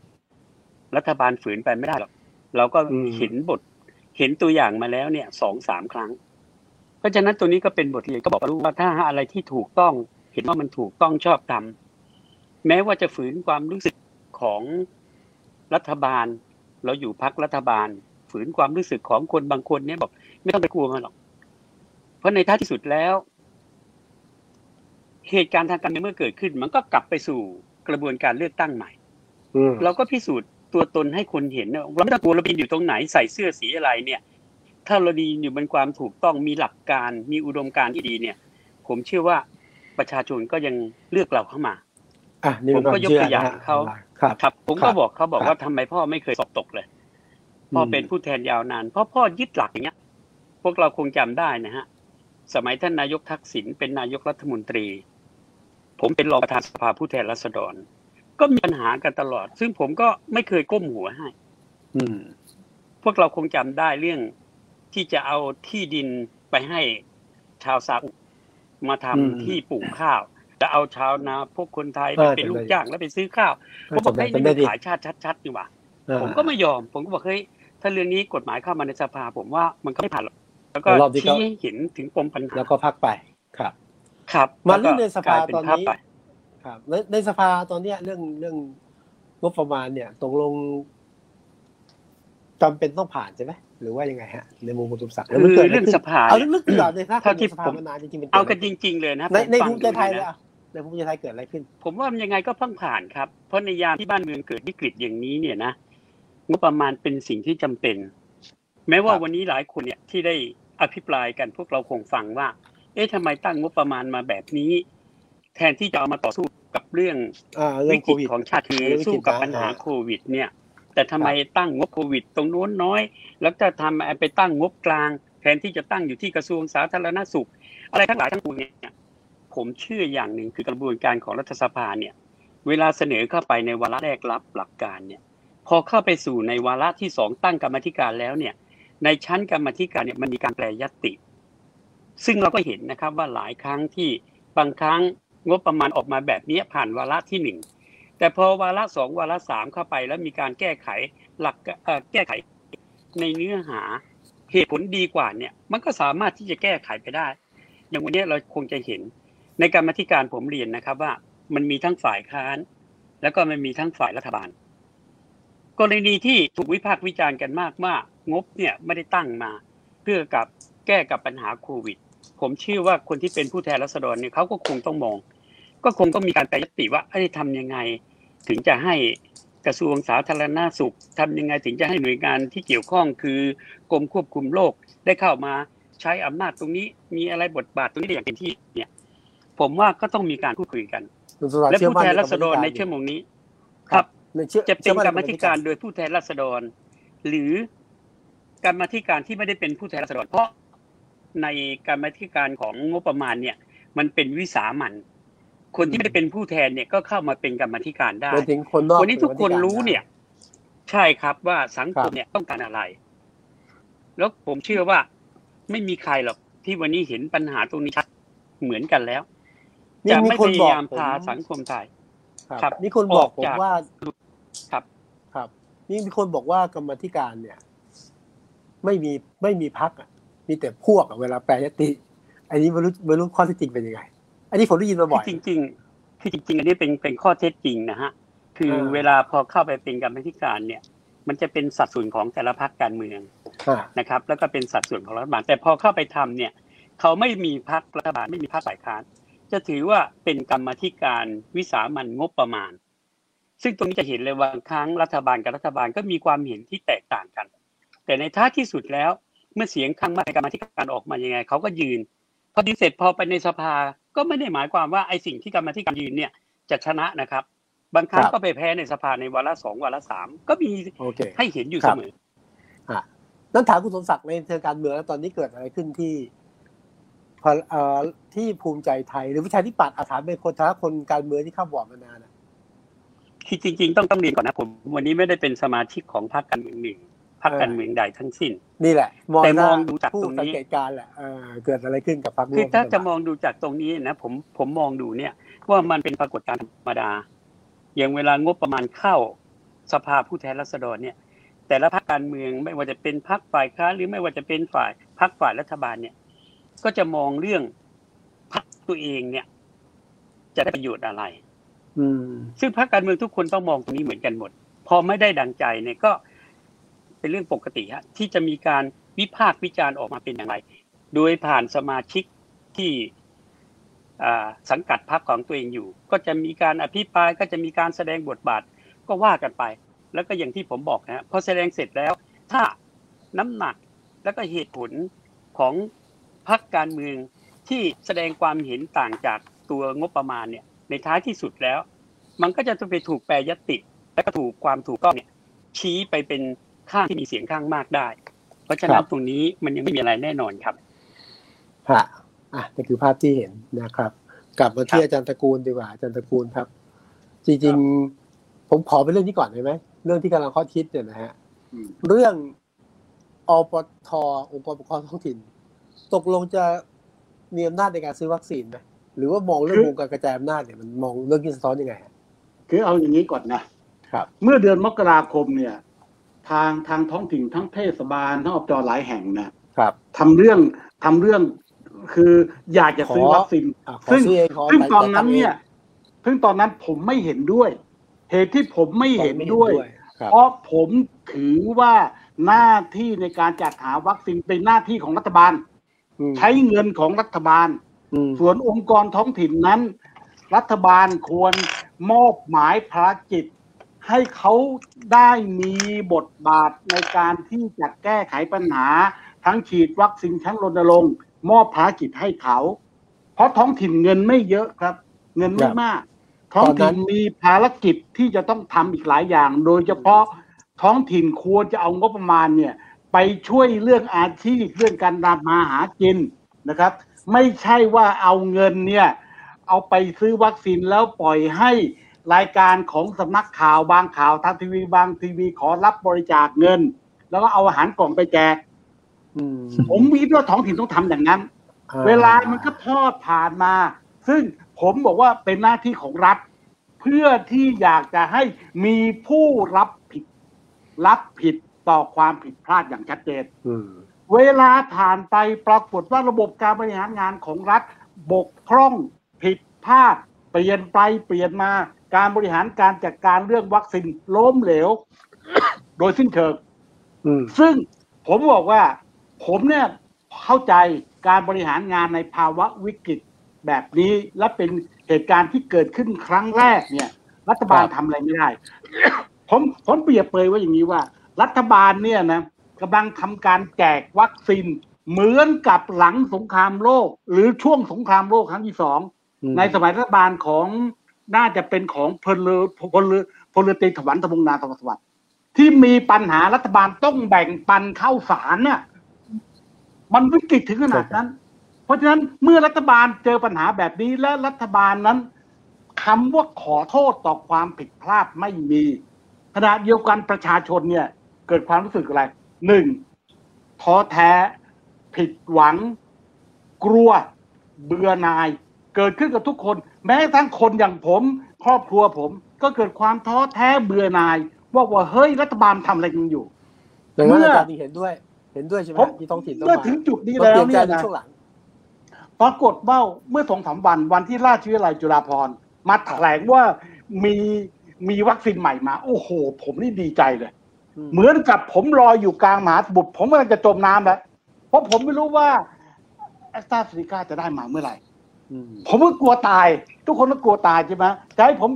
รัฐบาลฝืนไปไม่ได้หรอกเราก็อืมเห็นบท เห็นตัวอย่างมาแล้วเนี่ยสองสามครั้ง เพราะฉะนั้นตัวนี้ก็เป็นบทเรียนก็บอกกับลูกว่าถ้าอะไรที่ถูกต้อง เห็นว่ามันถูกต้องชอบทำแม้ว่าจะฝืนความรู้สึกของรัฐบาล เราอยู่พักรัฐบาล ฝืนความรู้สึกของคนบางคนเนี่ยบอก ไม่ต้องไปกลัวมันหรอก เพราะในท้ายที่สุดแล้ว เหตุการณ์ทางการเมืองเมื่อเกิดขึ้น มันก็กลับไปสู่กระบวนการเลือกตั้งใหม่อืมเราก็พิสูจน์ตัวตนให้คนเห็นนะเราไม่ต้องกลัวเราบินอยู่ตรงไหนใส่เสื้อสีอะไรเนี่ย ถ้าเราดีอยู่บนความถูกต้องมีหลักการมีอุดมการณ์ที่ดีเนี่ย ผมเชื่อว่าประชาชนก็ยังเลือกเราเข้ามาอะนี่ผมก็ยกตัวอย่างนะฮะเขาครับครับผมครัก็บบอกเขาบอกครับว่าทำไมพ่อไม่เคยสอบตกเลยพ่อเป็นผู้แทนยาวนานเพราะพ่อยึดหลักอย่างเงี้ย พวกเราคงจำได้นะฮะ สมัยท่านนายกทักษิณเป็นนายกรัฐมนตรี ผมเป็นรองประธานสภาผู้แทนราษฎร ก็มีปัญหากันตลอด ซึ่งผมก็ไม่เคยก้มหัวให้อืมพวกเราคงจำได้เรื่อง ที่จะเอาที่ดินไปให้ชาวซาอุมาทำอืมที่ปลูกข้าว แล้วเอาชาวนาพวกคนไทยไปเออเป็นจำได้ลูกจ้างแล้วไปซื้อข้าวผมบอกจำได้ให้ยนี่จำได้มันดิขายชาติชัดๆนี่หว่าอ่าผมก็ไม่ยอม ผมก็บอกเฮ้ยถ้าเรื่องนี้กฎหมายเข้ามาในสภา ผมว่ามันก็ไม่ผ่านหรอกแล้วก็รอบนี้ก็ชี้ให้เห็นถึงปมปัญหาแล้วก็พักไปครับ ครับมาเรื่องในสภาแล้วก็กลยเป็ตอนภพนี้ไปครับในในสภาตอนเนี้ยเรื่องเรื่องงบประมาณเนี่ยตกลง จำเป็นต้องผ่านใช่ไหมหรือว่ายังไงฮะในมุมคุณสมศักดิ์แล้วมันคือเกิดะไเรื่องสภาเอาเนี่ยลึกๆดีกว่าเลยถ้าเท่าที่สภาผมมานานจริงๆมันเอาดกันจริง ๆ เลยนะในผมในฟังภูมิใจไทยดูเลยนะอะในภูมิใจไทยเกิดอะไรขึ้น ผมว่ามันยังไงก็เพิ่งผ่านครับ เพราะในยามที่บ้านเมืองเกิดวิกฤตอย่างนี้เนี่ยนะงบประมาณเป็นสิ่งที่จำเป็น แม้ว่าครับวันนี้หลายคนเนี่ยที่ได้อภิปรายกันพวกเราคงฟังว่า เอ๊ะทำไมตั้งงบประมาณมาแบบนี้ แทนที่จะเอามาต่อสู้กับเรื่องอ่าเรื่อวิงกโคฤตวิดของชาติคือเรื่องวิกฤตสู้กับนะปัญหาอ่าโควิด เนี่ย แต่ทำไมตั้งงบโควิด ตรงโน้นน้อย แล้วจะทำไปตั้งงบกลาง แทนที่จะตั้งอยู่ที่กระทรวงสาธารณสุข อะไรทั้งหลายทั้งปวงเนี่ยผมเชื่ออย่างหนึ่งคือกระบวนการของรัฐสภาเนี่ยเวลาเสนอเข้าไปในวาระแรกรับหลักการเนี่ยพอเข้าไปสู่ในวาระที่สองตั้งกรรมาธิการแล้วเนี่ยในชั้นกรรมาธิการเนี่ยมันมีการแปลยตติ ซึ่งเราก็เห็นนะครับว่าหลายครั้งที่บางครั้งงบประมาณออกมาแบบนี้ผ่านวาระที่หนึ่ง แต่พอวาระสองวาระสามเข้าไปแล้วมีการแก้ไขหลักแก้ไขในเนื้อหาเหตุผลดีกว่าเนี่ยมันก็สามารถที่จะแก้ไขไปได้ อย่างวันนี้เราคงจะเห็นในการมาธิการผมเรียนนะครับว่ามันมีทั้งฝ่ายค้าน แล้วก็มันมีทั้งฝ่ายรัฐบาล กรณีที่ถูกวิพากษ์วิจารณ์กันมากว่างบเนี่ยไม่ได้ตั้งมา เพื่อกับแก้กับปัญหาโควิด ผมเชื่อว่าคนที่เป็นผู้แทนรัษฎรเนี่ยเขาก็คงต้องมอง ก็คงต้องมีการแปรยติว่าเอ้ยทำยังไง ถึงจะให้กระทรวงสาธารณาสุขทำยังไงถึงจะให้หน่วยงานที่เกี่ยวข้องคือกรมควบคุมโรคได้เข้ามาใช้อำนาจตรงนี้ มีอะไรบทบาทตรงนี้ได้อย่างเต็มที่เนี่ย ผมว่าก็ต้องมีการพูดคุยกันคุณสมศักดิ์และเชื่อผู้มั่นแทนในรัษฎรในกรรมาธิชั่วโมงนี้คครัรับบในเชื่อจะเป็นชื่อมั่กรรมาธิการโดยผู้แทนราษฎร หรือกรรมาธิการที่ไม่ได้เป็นผู้แทนราษฎรเพราะในกรรมาธิการของงบประมาณเนี่ย มันเป็นวิสามัน คนที่ไม่ได้เป็นผู้แทนเนี่ยก็เข้ามาเป็นกรรมาธิการได้หมายถึงคนนอกวันนี้ทุกคนเป็รู้เนี่ย ใช่ครับว่าสังคครัมบเนี่ยต้องการอะไร แล้วผมเชื่อว่าไม่มีใครหรอกที่วันนี้เห็นปัญหาตรงนี้ชัดเหมือนกันแล้วนี่จะมีไม่คนพบอกยายามผมพาสังคมไทยครับครับนี่คนบอกออกผมจากว่าครับครับ นี่มีคนบอกว่ากรรมาธิการเนี่ย ไม่มีไม่มีพักอะมีแต่พวกอะเวลาแปลยติ อันนี้ไม่รู้ไม่รู้ข้อเท็จจริงเป็นยังไง อันนี้ผมได้ยินมาบ่อยที่จริงๆที่จริง ๆ อันนี้เป็นเป็นข้อเท็จจริงนะฮะคือเออเวลาพอเข้าไปเป็นกรรมาธิการเนี่ย มันจะเป็นสัดส่วนของแต่ละพรรคการเมืองอ่านะครับ แล้วก็เป็นสัดส่วนของรัฐบาล แต่พอเข้าไปทำเนี่ย เขาไม่มีพรรครัฐบาลไม่มีพรรคฝ่ายค้านจะถือว่าเป็นกรรมาธิการวิสามันงบประมาณ ซึ่งตรงนี้จะเห็นเลยว่าบางครั้งรัฐบาลกับรัฐบาลก็มีความเห็นที่แตกต่างกัน แต่ในท้ายที่สุดแล้ว เมื่อเสียงข้างมากในกรรมาธิการออกมายังไงเขาก็ยืนพอยืนเสร็จพอไปในสภา ก็ไม่ได้หมายความว่าไอ้สิ่งที่กรรมาธิการยืนเนี่ยจะชนะนะครับ บางครั้งครับก็ไปแพ้ในสภาในวาระสองวาระสามก็มีโอเคให้เห็นอยู่ครัเสบมออะนั้นถามคุณสมศักดิ์ในเชิงการเมืองแล้วตอนนี้เกิดอะไรขึ้นที่พอเอ่อที่ภูมิใจไทย หรือวิชาที่ปัดอาถามเป็นคนท้าคนการเมืองที่เข้าบอร์ดมานานนะที่จริง ๆ ต้องต้องเรียนก่อนนะผม วันนี้ไม่ได้เป็นสมาชิกของพรรคการเมืองหนึ่ง พรรคการเมืองใดทั้งสิ้น นี่แหละมองแต่หน้ามองดูจากผู้ตรงนี้สังเกตการณ์แหละเออเกิดอะไรขึ้นกับพรรคร่คืวอมถ้ารัฐบลจะมองดูจากตรงนี้นะผมผมมองดูเนี่ย ว่ามันเป็นปรากฏการณ์ธรรมดา อย่างเวลางบประมาณเข้าสภาผู้แทนราษฎรเนี่ย แต่ละพรรคการเมืองไม่ว่าจะเป็นพรรคฝ่ายค้านหรือไม่ว่าจะเป็นฝ่ายพรรคฝ่ายรัฐบาลเนี่ย ก็จะมองเรื่องพรรคตัวเองเนี่ย จะได้ประโยชน์อะไรอืมซึ่งพรรคการเมืองทุกคนต้องมองตรงนี้เหมือนกันหมด พอไม่ได้ดังใจเนี่ยก็ เป็นเรื่องปกติฮะที่จะมีการวิพากษ์วิจารณ์ออกมาเป็นอย่างไร โดยผ่านสมาชิกที่สังกัดพรรคของตัวเองอยู่ ก็จะมีการอภิปรายก็จะมีการแสดงบทบาทก็ว่ากันไป แล้วก็อย่างที่ผมบอกนะพอแสดงเสร็จแล้ว ถ้าน้ำหนักแล้วก็เหตุผลของพรรคการเมืองที่แสดงความเห็นต่างจากตัวงบประมาณเนี่ยในท้ายที่สุดแล้ว มันก็จะต้องไปถูกแปรยติ และก็ถูกความถูกต้องเนี่ยชี้ไปเป็น ข้างที่มีเสียงข้างมากได้ เพราะฉะนั้นตรงนี้มันยังไม่มีอะไรแน่นอนครับฮะอะนี่คือภาพที่เห็นนะครับ กลับมาที่อาจารย์ตระกูลดีกว่าอาจารย์ตระกูลครับ จริงๆ ผมขอเป็นเรื่องนี้ก่อนได้ไหมเรื่องที่กำลังข้อคิดเนี่ยนะฮะเรื่องอปทองค์กรปกครองท้องถิ่น ตกลงจะมีอำนาจในการซื้อวัคซีนไหมหรือว่ามองเรื่องวงการกระจายอำนาจเนี่ยมันมองเรื่องที่สะท้อนยังไง คือเอาอย่างนี้ก่อนนะครับ เมื่อเดือนมกราคมเนี่ย ทางทางท้องถิ่นทั้งเทศบาลทั้งอบจหลายแห่งนะครับทำเรื่องทำเรื่องคืออยากจะซื้อวัคซีนซึ่งซึ่งตอนนั้นเนี่ยซึ่งตอนนั้นผมไม่เห็นด้วย เหตุที่ผมไม่เห็นด้วยเพราะผมถือว่าหน้าที่ในการจัดหาวัคซีนเป็นหน้าที่ของรัฐบาลใช้เงินของรัฐบาลส่วนองค์กรท้องถิ่นนั้น รัฐบาลควรมอบหมายภารกิจ ให้เขาได้มีบทบาทในการที่จะแก้ไขปัญหา ทั้งฉีดวัคซีนทั้งรณรงค์มอบภารกิจให้เขา เพราะท้องถิ่นเงินไม่เยอะครับ เงินไม่มาก ท้องถิ่นมีภารกิจที่จะต้องทำอีกหลายอย่าง โดยเฉพาะท้องถิ่นควรจะเอางบประมาณเนี่ย ไปช่วยเรื่องอาชีพเรื่องการทำมาหากินนะครับ ไม่ใช่ว่าเอาเงินเนี่ย เอาไปซื้อวัคซีนแล้วปล่อยให้ รายการของสำนักข่าวบางข่าวทางทีวีบางทีวีขอรับบริจาคเงิน แล้วก็เอาอาหารกล่องไปแจกผมมีว่าท้องถิ่นต้องทำอย่างนั้น เวลามันก็ทอดผ่านมา ซึ่งผมบอกว่าเป็นหน้าที่ของรัฐ เพื่อที่อยากจะให้มีผู้รับผิด รับผิดต่อความผิดพลาดอย่างชัดเจนเวลาผ่านไปปรากฏว่าระบบการบริหารงานของรัฐ บกพร่องผิดพลาด เปลี่ยนไปเปลี่ยนมา การบริหารการจัดการเรื่องวัคซีนล้มเหลว โดยสิ้นเชิงซึ่งผมบอกว่า ผมเนี่ยเข้าใจการบริหารงานในภาวะวิกฤตแบบนี้และเป็นเหตุการณ์ที่เกิดขึ้นครั้งแรกเนี่ย รัฐบาลทำอะไรไม่ได้ ผมผมเปรียบเปยว่าอย่างนี้ว่า รัฐบาลเนี่ยนะกำลังทำการแจกวัคซีนเหมือนกับหลังสงครามโลก หรือช่วงสงครามโลกครั้งที่สองในสมัยรัฐบาลของ น่าจะเป็นของพลเรือพลเรือพลเรือตีถวันตะบงนาตะวันสวัสดิ์ที่มีปัญหารัฐบาลต้องแบ่งปันเข้าสารเนี่ยมันวิกฤตถึงขนาดนั้น เพราะฉะนั้นเมื่อรัฐบาลเจอปัญหาแบบนี้และรัฐบาลนั้นคำว่าขอโทษต่อความผิดพลาดไม่มีขณะเดียวกันประชาชนเนี่ย เกิดความรู้สึกอะไรหนึ่งท้อแท้ ผิดหวัง กลัว เบื่อหน่าย เกิดขึ้นกับทุกคน แม้ทั้งคนอย่างผม ครอบครัวผม ก็เกิดความท้อแท้เบื่อหน่าย ว่าว่าเฮ้ยรัฐบาลทำอะไรกันอยู่เมื่ออาจารย์เห็นด้วย เห็นด้วยใช่ไหมที่ท้องถิ่นเมื่อถึงจุดนี้แล้วเนี่ยนะปรากฏว่าเมื่อสองสามวันวันที่ราชวิทยาลัยจุฬาภรณ์มาแถลงว่ามีมีวัคซีนใหม่มา โอ้โห ผมนี่ดีใจเลย เหมือนกับผมรออยู่กลางมหาสมุทรผมกำลังจะจมน้ำแล้วเพราะผมไม่รู้ว่าแอสตราเซเนกาจะได้มาเมื่อไหร่ ผมก็กลัวตาย ทุกคนก็กลัวตายใช่ไหมจะให้ผม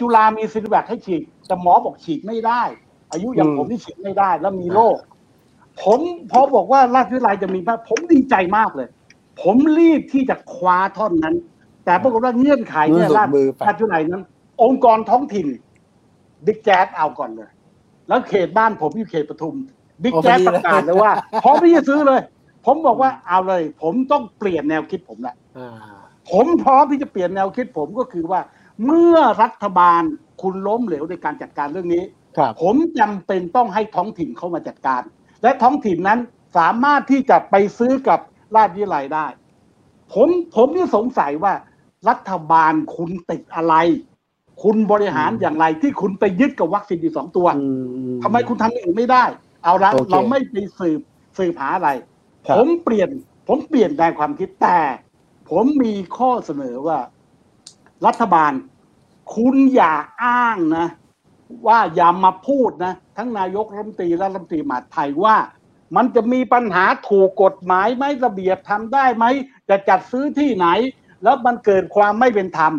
จุฬามีซินแวคให้ฉีด แต่หมอบอกฉีดไม่ได้ อายุอย่างผมนี่ฉีดไม่ได้ แล้วมีโรคผมพอบอกว่าราชวิทยาลัยจะมีมากผมดีใจมากเลย ผมรีบที่จะคว้าท่อนนั้น แต่ปรากฏว่าเงื่อนไขเนี่ยราชวิทยาลัยนั้น องค์กรท้องถิ่นบิ๊กแจ๊ดเอาก่อนเลย แล้วเขตบ้านผมอยู่เขตปทุมบิ๊กแจ๊ดประกาศเลยว่าพร้อมที่จะซื้อเลย ผมบอกว่าเอาเลย ผมต้องเปลี่ยนแนวคิดผมละ ผมพร้อมที่จะเปลี่ยนแนวคิดผมก็คือว่า เมื่อรัฐบาลคุณล้มเหลวในการจัดการเรื่องนี้ ผมจำเป็นต้องให้ท้องถิ่นเข้ามาจัดการ และท้องถิ่นนั้นสามารถที่จะไปซื้อกับราชวิทยาลัยได้ ผมผมนี่สงสัยว่า รัฐบาลคุณติดอะไร คุณบริหารอย่างไรที่คุณไปยึดกับวัคซีนอยู่สองตัวทำไมคุณทำอื่นไม่ได้ เอาละเราไม่ไปสืบสืบหาอะไร ผมเปลี่ยน ผมเปลี่ยนแนวความคิดแต่ ผมมีข้อเสนอว่า รัฐบาล คุณอย่าอ้างนะ ว่าอย่ามาพูดนะ ทั้งนายกรัฐมนตรีและรัฐมนตรีมหาดไทยว่า มันจะมีปัญหาถูกกฎหมายไหมระเบียบทำได้ไหม จะจัดซื้อที่ไหน แล้วมันเกิดความไม่เป็นธรรม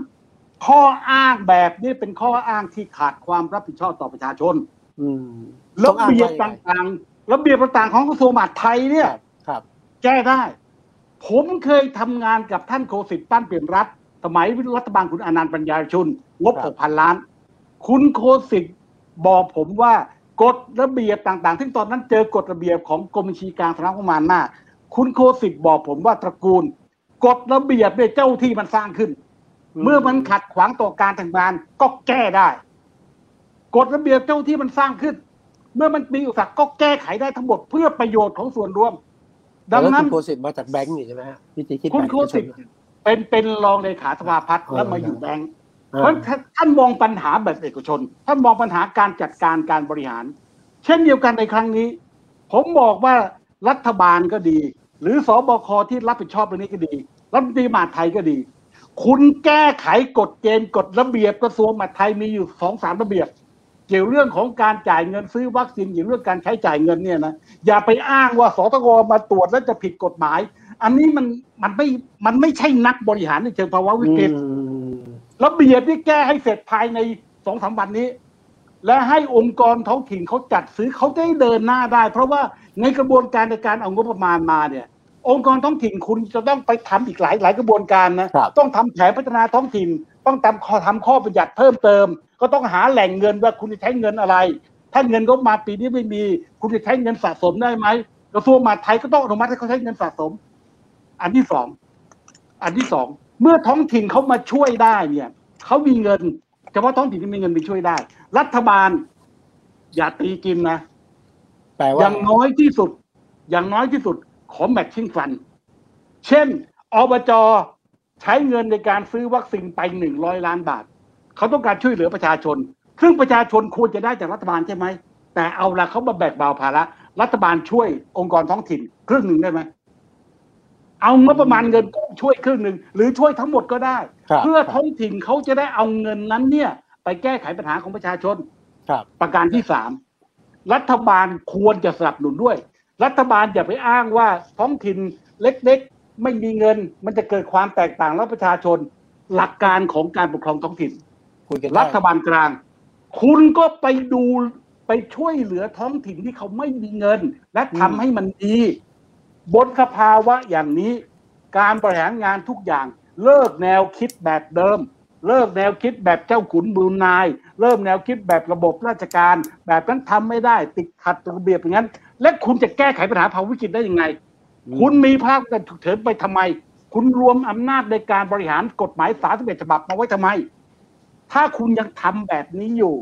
ข้ออ้างแบบนี้เป็นข้ออ้างที่ขาดความรับผิดชอบต่อประชาชนอืมระเบียบต่างๆระเบียบต่างๆของกระทรวงมหาดไทยเนี่ยครับแก้ได้ ผมเคยทำงานกับท่านโคสิตปั้นเปลี่ยนรัฐ สมัยรัฐบาลคุณอนันต์ปัญญาชุน งบครับ6,000 ล้าน คุณโคสิตบอกผมว่ากฎระเบียบต่างๆที่งตอนนั้นเจอกฎระเบียบของกรมบัญชีกลางสำนักงบประมาณมาก คุณโคสิตบอกผมว่าตระกูลกฎระเบียบเนี่ยเจ้าที่มันสร้างขึ้น เมื่อมันขัดขวางต่อการทำงานก็แก้ได้กฎระเบียบเจ้าที่มันสร้างขึ้น เมื่อมันมีอุปสรรคก็แก้ไขได้ทั้งหมดเพื่อประโยชน์ของส่วนรวม ดังนั้นแล้วคุณโคสิตมาจากแบงก์นี่ใช่ไหมฮะวิธีคิดคุณแบบโคสิตเป็นเป็นรองเลขาสภาพัฒน์อ๋อแล้วมาอยู่แบงก์อ่าเพราะฉะนั้นท่านมองปัญหาแบบเอกชน ท่านมองปัญหาการจัดการการบริหาร เช่นเดียวกันในครั้งนี้ ผมบอกว่ารัฐบาลก็ดี หรือสบคที่รับผิดชอบเรื่องนี้ก็ดีรัฐมนตรีมหาดไทยก็ดี คุณแก้ไขกฎเกณฑ์กฎระเบียบกระทรวงมหาดไทยมีอยู่สองสามระเบียบ เกี่ยวเรื่องของการจ่ายเงินซื้อวัคซีนเกี่ยวเรื่องการใช้จ่ายเงินเนี่ยนะอย่าไปอ้างว่าสตงมาตรวจแล้วจะผิดกฎหมาย อันนี้มันมันไม่มันไม่ใช่นักบริหารในเชิงภาวะวิกฤตอืมระเบียบที่แก้ให้เสร็จภายในสองสามวันนี้ และให้องค์กรท้องถิ่นเขาจัดซื้อเขาจะได้เดินหน้าได้ เพราะว่าในกระบวนการในการเอางบประมาณมาเนี่ย องค์กรท้องถิ่นคุณจะต้องไปทำอีกหลายหลายกระบวนการนะครับต้องทำแผนพัฒนาท้องถิ่น ต้องทำข้อทำข้อประหยัดเพิ่มเติม ก็ต้องหาแหล่งเงินว่าคุณจะใช้เงินอะไร ถ้าเงินก็มาปีนี้ไม่มี คุณจะใช้เงินสะสมได้ไหมกระทรวงมหาดไทยก็ต้องอนุมัติให้เขาใช้เงินสะสม อันที่สอง อันที่สอง เมื่อท้องถิ่นเขามาช่วยได้เนี่ยเขามีเงินเฉพาะท้องถิ่นที่มีเงินไปช่วยได้ รัฐบาล อย่าตีกินนะแปลอว่าย่างน้อยที่สุด อย่างน้อยที่สุด ขอแมทชิ่งฟัน เช่นอบจใช้เงินในการซื้อวัคซีนไปหนึ่งร้อยล้านบาท เขาต้องการช่วยเหลือประชาชน ซึ่งประชาชนควรจะได้จากรัฐบาลใช่ไหม แต่เอาละเขามาแบกเบาภาระรัฐบาลช่วยองค์กรท้องถิ่นครึ่งหนึ่งได้ไหมเอางบประมาณเงินช่วยครึ่งหนึ่งหรือช่วยทั้งหมดก็ได้ครับเพื่อท้องถิ่นเขาจะได้เอาเงินนั้นเนี่ย ไปแก้ไขปัญหาของประชาชนครับประการที่สามรัฐบาลควรจะสนับสนุนด้วย รัฐบาลอย่าไปอ้างว่าท้องถิ่นเล็กๆ ไม่มีเงิน มันจะเกิดความแตกต่างแล้วประชาชน หลักการของการปกครองท้องถิ่นคุยกันได้รัฐบาลกลาง คุณก็ไปดูไปช่วยเหลือท้องถิ่นที่เขาไม่มีเงิน และทำให้มันดี บนสภาวะอย่างนี้ การบริหารงานทุกอย่าง เลิกแนวคิดแบบเดิม เลิกแนวคิดแบบเจ้าขุนบูนาย เริ่มแนวคิดแบบระบบราชการ แบบนั้นทำไม่ได้ ติดขัดระเบียบอย่างนั้น และคุณจะแก้ไขปัญหาภาวะวิกฤตได้ยังไง คุณมีภาคการฉุกเฉินไปทำไม คุณรวมอำนาจในการบริหารกฎหมายสาสิบฉบับมาไว้ทำไม ถ้าคุณยังทำแบบนี้อยู่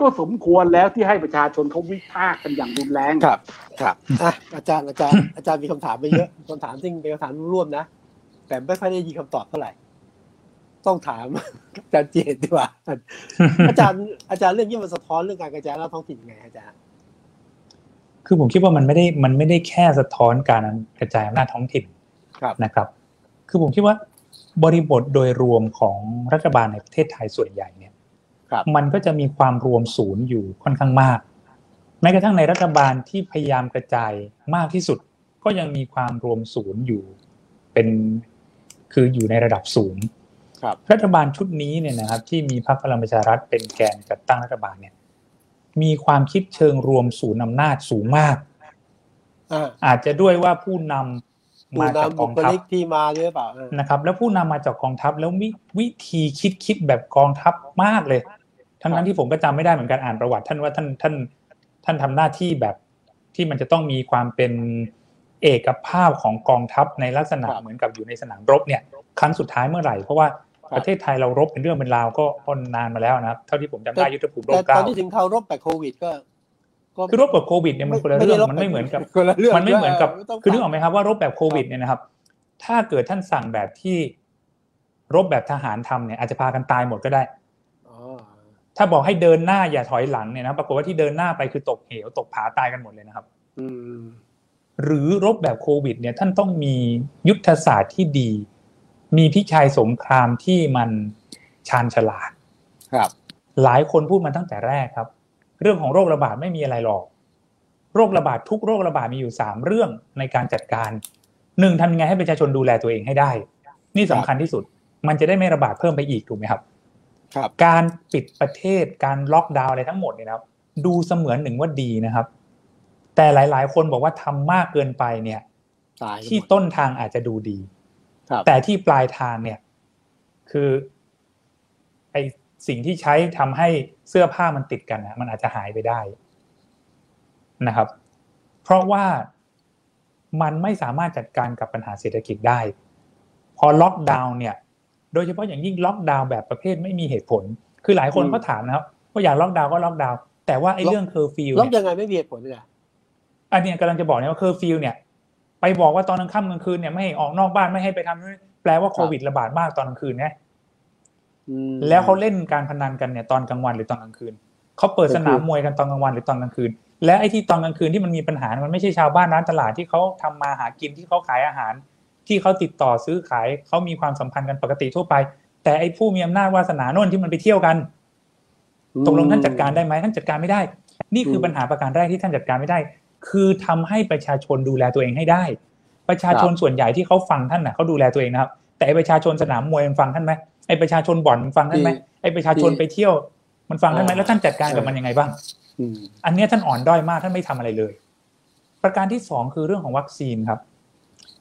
ก็สมควรแล้วที่ให้ประชาชนเขาวิพากษ์กันอย่างรุนแรงครับ ครับอะอาจารย์อาจารย์อาจารย์มีคำถามไปเยอะคำถามซึ่งเป็นคำถามร่วมนะแต่ไม่ค่อยได้ยินคำตอบเท่าไหร่ต้องถามอาจารย์เจตดีกว่าอาจารย์อาจารย์เรื่องนี้มันสะท้อนเรื่องการกระจายอำนาจท้องถิ่นยังไงอาจารย์ คือผมคิดว่ามันไม่ได้มันไม่ได้แค่สะท้อนการกระจายอำนาจท้องถิ่นครับนะครับ คือผมคิดว่าบริบทโดยรวมของรัฐบาลในประเทศไทยส่วนใหญ่เนี่ยครับมันก็จะมีความรวมศูนย์อยู่ค่อนข้างมาก แม้กระทั่งในรัฐบาลที่พยายามกระจายมากที่สุด ก็ยังมีความรวมศูนย์อยู่เป็นคืออยู่ในระดับศูนย์ครับรัฐบาลชุดนี้เนี่ยนะครับที่มีพรรคพลังประชารัฐเป็นแกนจัดตั้งรัฐบาลเนี่ย มีความคิดเชิงรวมศูนย์อำนาจสูงมากอ่าอาจจะด้วยว่าผู้นำดูมาจากนำกบุองคทัพลิกที่มาด้วยหรือเปล่าเออนะครับ แล้วผู้นำมาจากกองทัพแล้ววิวิธีคิดคิดแบบกองทัพมากเลย ทั้งนั้นที่ผมก็จำไม่ได้เหมือนกันอ่านประวัติ ท่านว่าท่านท่านท่านทำหน้าที่แบบที่มันจะต้องมีความเป็นเอกภาพของกองทัพในลักษณะเหมือนกับอยู่ในสนามรบเนี่ย ครั้งสุดท้ายเมื่อไหร่ เพราะว่า ประเทศไทยเรารบเป็นเรื่องเป็นราวก็ก็นานมาแล้วนะครับ เท่าที่ผมจำได้ยุทธภูมิโลแต่กเก้าตอนที่ถึงเขารบแบบโควิดก็ก็คือรบกับโควิดเนี่ยมันคนละเรื่องมันไม่เหมือนกับคนละเรื่องมันไม่เหมือนกับต้งคือนึกออกไหมครับว่ารบแบบโควิดเนี่ยนะครับ ถ้าเกิดท่านสั่งแบบที่รบแบบทหารทำเนี่ยอาจจะพากันตายหมดก็ได้อ๋อถ้าบอกให้เดินหน้าอย่าถอยหลังเนี่ยนะปรากฏว่าที่เดินหน้าไปคือตกเหวตกผาตายกันหมดเลยนะครับอืมหรือรบแบบโควิด เนี่ย ท่านต้องมียุทธศาสตร์ที่ดี มีพิชัยสงครามที่มันชาญฉลาด ครับ หลายคนพูดมาตั้งแต่แรกครับ เรื่องของโรคระบาดไม่มีอะไรหรอก โรคระบาดทุกโรคระบาดมีอยู่สามเรื่องในการจัดการหนึ่งทำยังไงให้ประชาชนดูแลตัวเองให้ได้ นี่สำคัญที่สุด มันจะได้ไม่ระบาดเพิ่มไปอีกถูกไหมครับ ครับ การปิดประเทศการล็อกดาวน์อะไรทั้งหมดเนี่ยนะครับดูเสมือนหนึ่งว่าดีนะครับ แต่หลาย ๆ คนบอกว่าทำมากเกินไปเนี่ยตายที่ต้นทางอาจจะดูดีครับ แต่ที่ปลายทางเนี่ย คือไอสิ่งที่ใช้ทำให้เสื้อผ้ามันติดกันนะมันอาจจะหายไปได้นะครับ เพราะว่ามันไม่สามารถจัดการกับปัญหาเศรษฐกิจได้ พอล็อกดาวน์เนี่ย โดยเฉพาะอย่างยิ่งล็อกดาวน์แบบประเภทไม่มีเหตุผล คือหลายคนอืมก็ถามนะครับว่าอยากล็อกดาวน์ก็ล็อกดาวน์แต่ว่าไอ้ล็อกเรื่องเคอร์ฟิวล็อกเนี่ยยังไงไม่มีเหตุผลเลยนะอันเนี้ยกำลังจะบอกเนี่ยว่าเคอร์ฟิวเนี่ย ไปบอกว่าตอนกลางค่ำกลางคืนเนี่ยไม่ให้ออกนอกบ้านไม่ให้ไปทำนู่นแปลว่าโควิดระบาดมากตอนกลางคืนนะอืมแล้วเขาเล่นการพนันกันเนี่ยตอนกลางวันหรือตอนกลางคืนเขาเปิดสนามมวยกันตอนกลางวันหรือตอนกลางคืน และไอ้ที่ตอนกลางคืนที่มันมีปัญหา มันไม่ใช่ชาวบ้านร้านตลาดที่เขาทำมาหากินที่เขาขายอาหาร ที่เขาติดต่อซื้อขายเขามีความสัมพันธ์กันปกติทั่วไป แต่ไอ้ผู้มีอำนาจวาสนาโน่นที่มันไปเที่ยวกันตกลงท่านจัดการได้ไหมท่านจัดการไม่ได้ นี่คือปัญหาประการแรกที่ท่านจัดการไม่ได้ คือทำให้ประชาชนดูแลตัวเองให้ได้ ประชาชนส่วนใหญ่ที่เขาฟังท่านน่ะเขาดูแลตัวเองนะครับ แต่ไอ้ประชาชนสนามมวยมันฟังท่านไหมไอ้ประชาชนบ่อนมันฟังท่านไหมไอ้ประชาชนไปเที่ยว มันฟังท่านไหมแล้วท่านจัดการกับมันยังไงบ้างอืมอันเนี้ยท่านอ่อนด้อยมากท่านไม่ทำอะไรเลย ประการที่สองคือเรื่องของวัคซีนครับ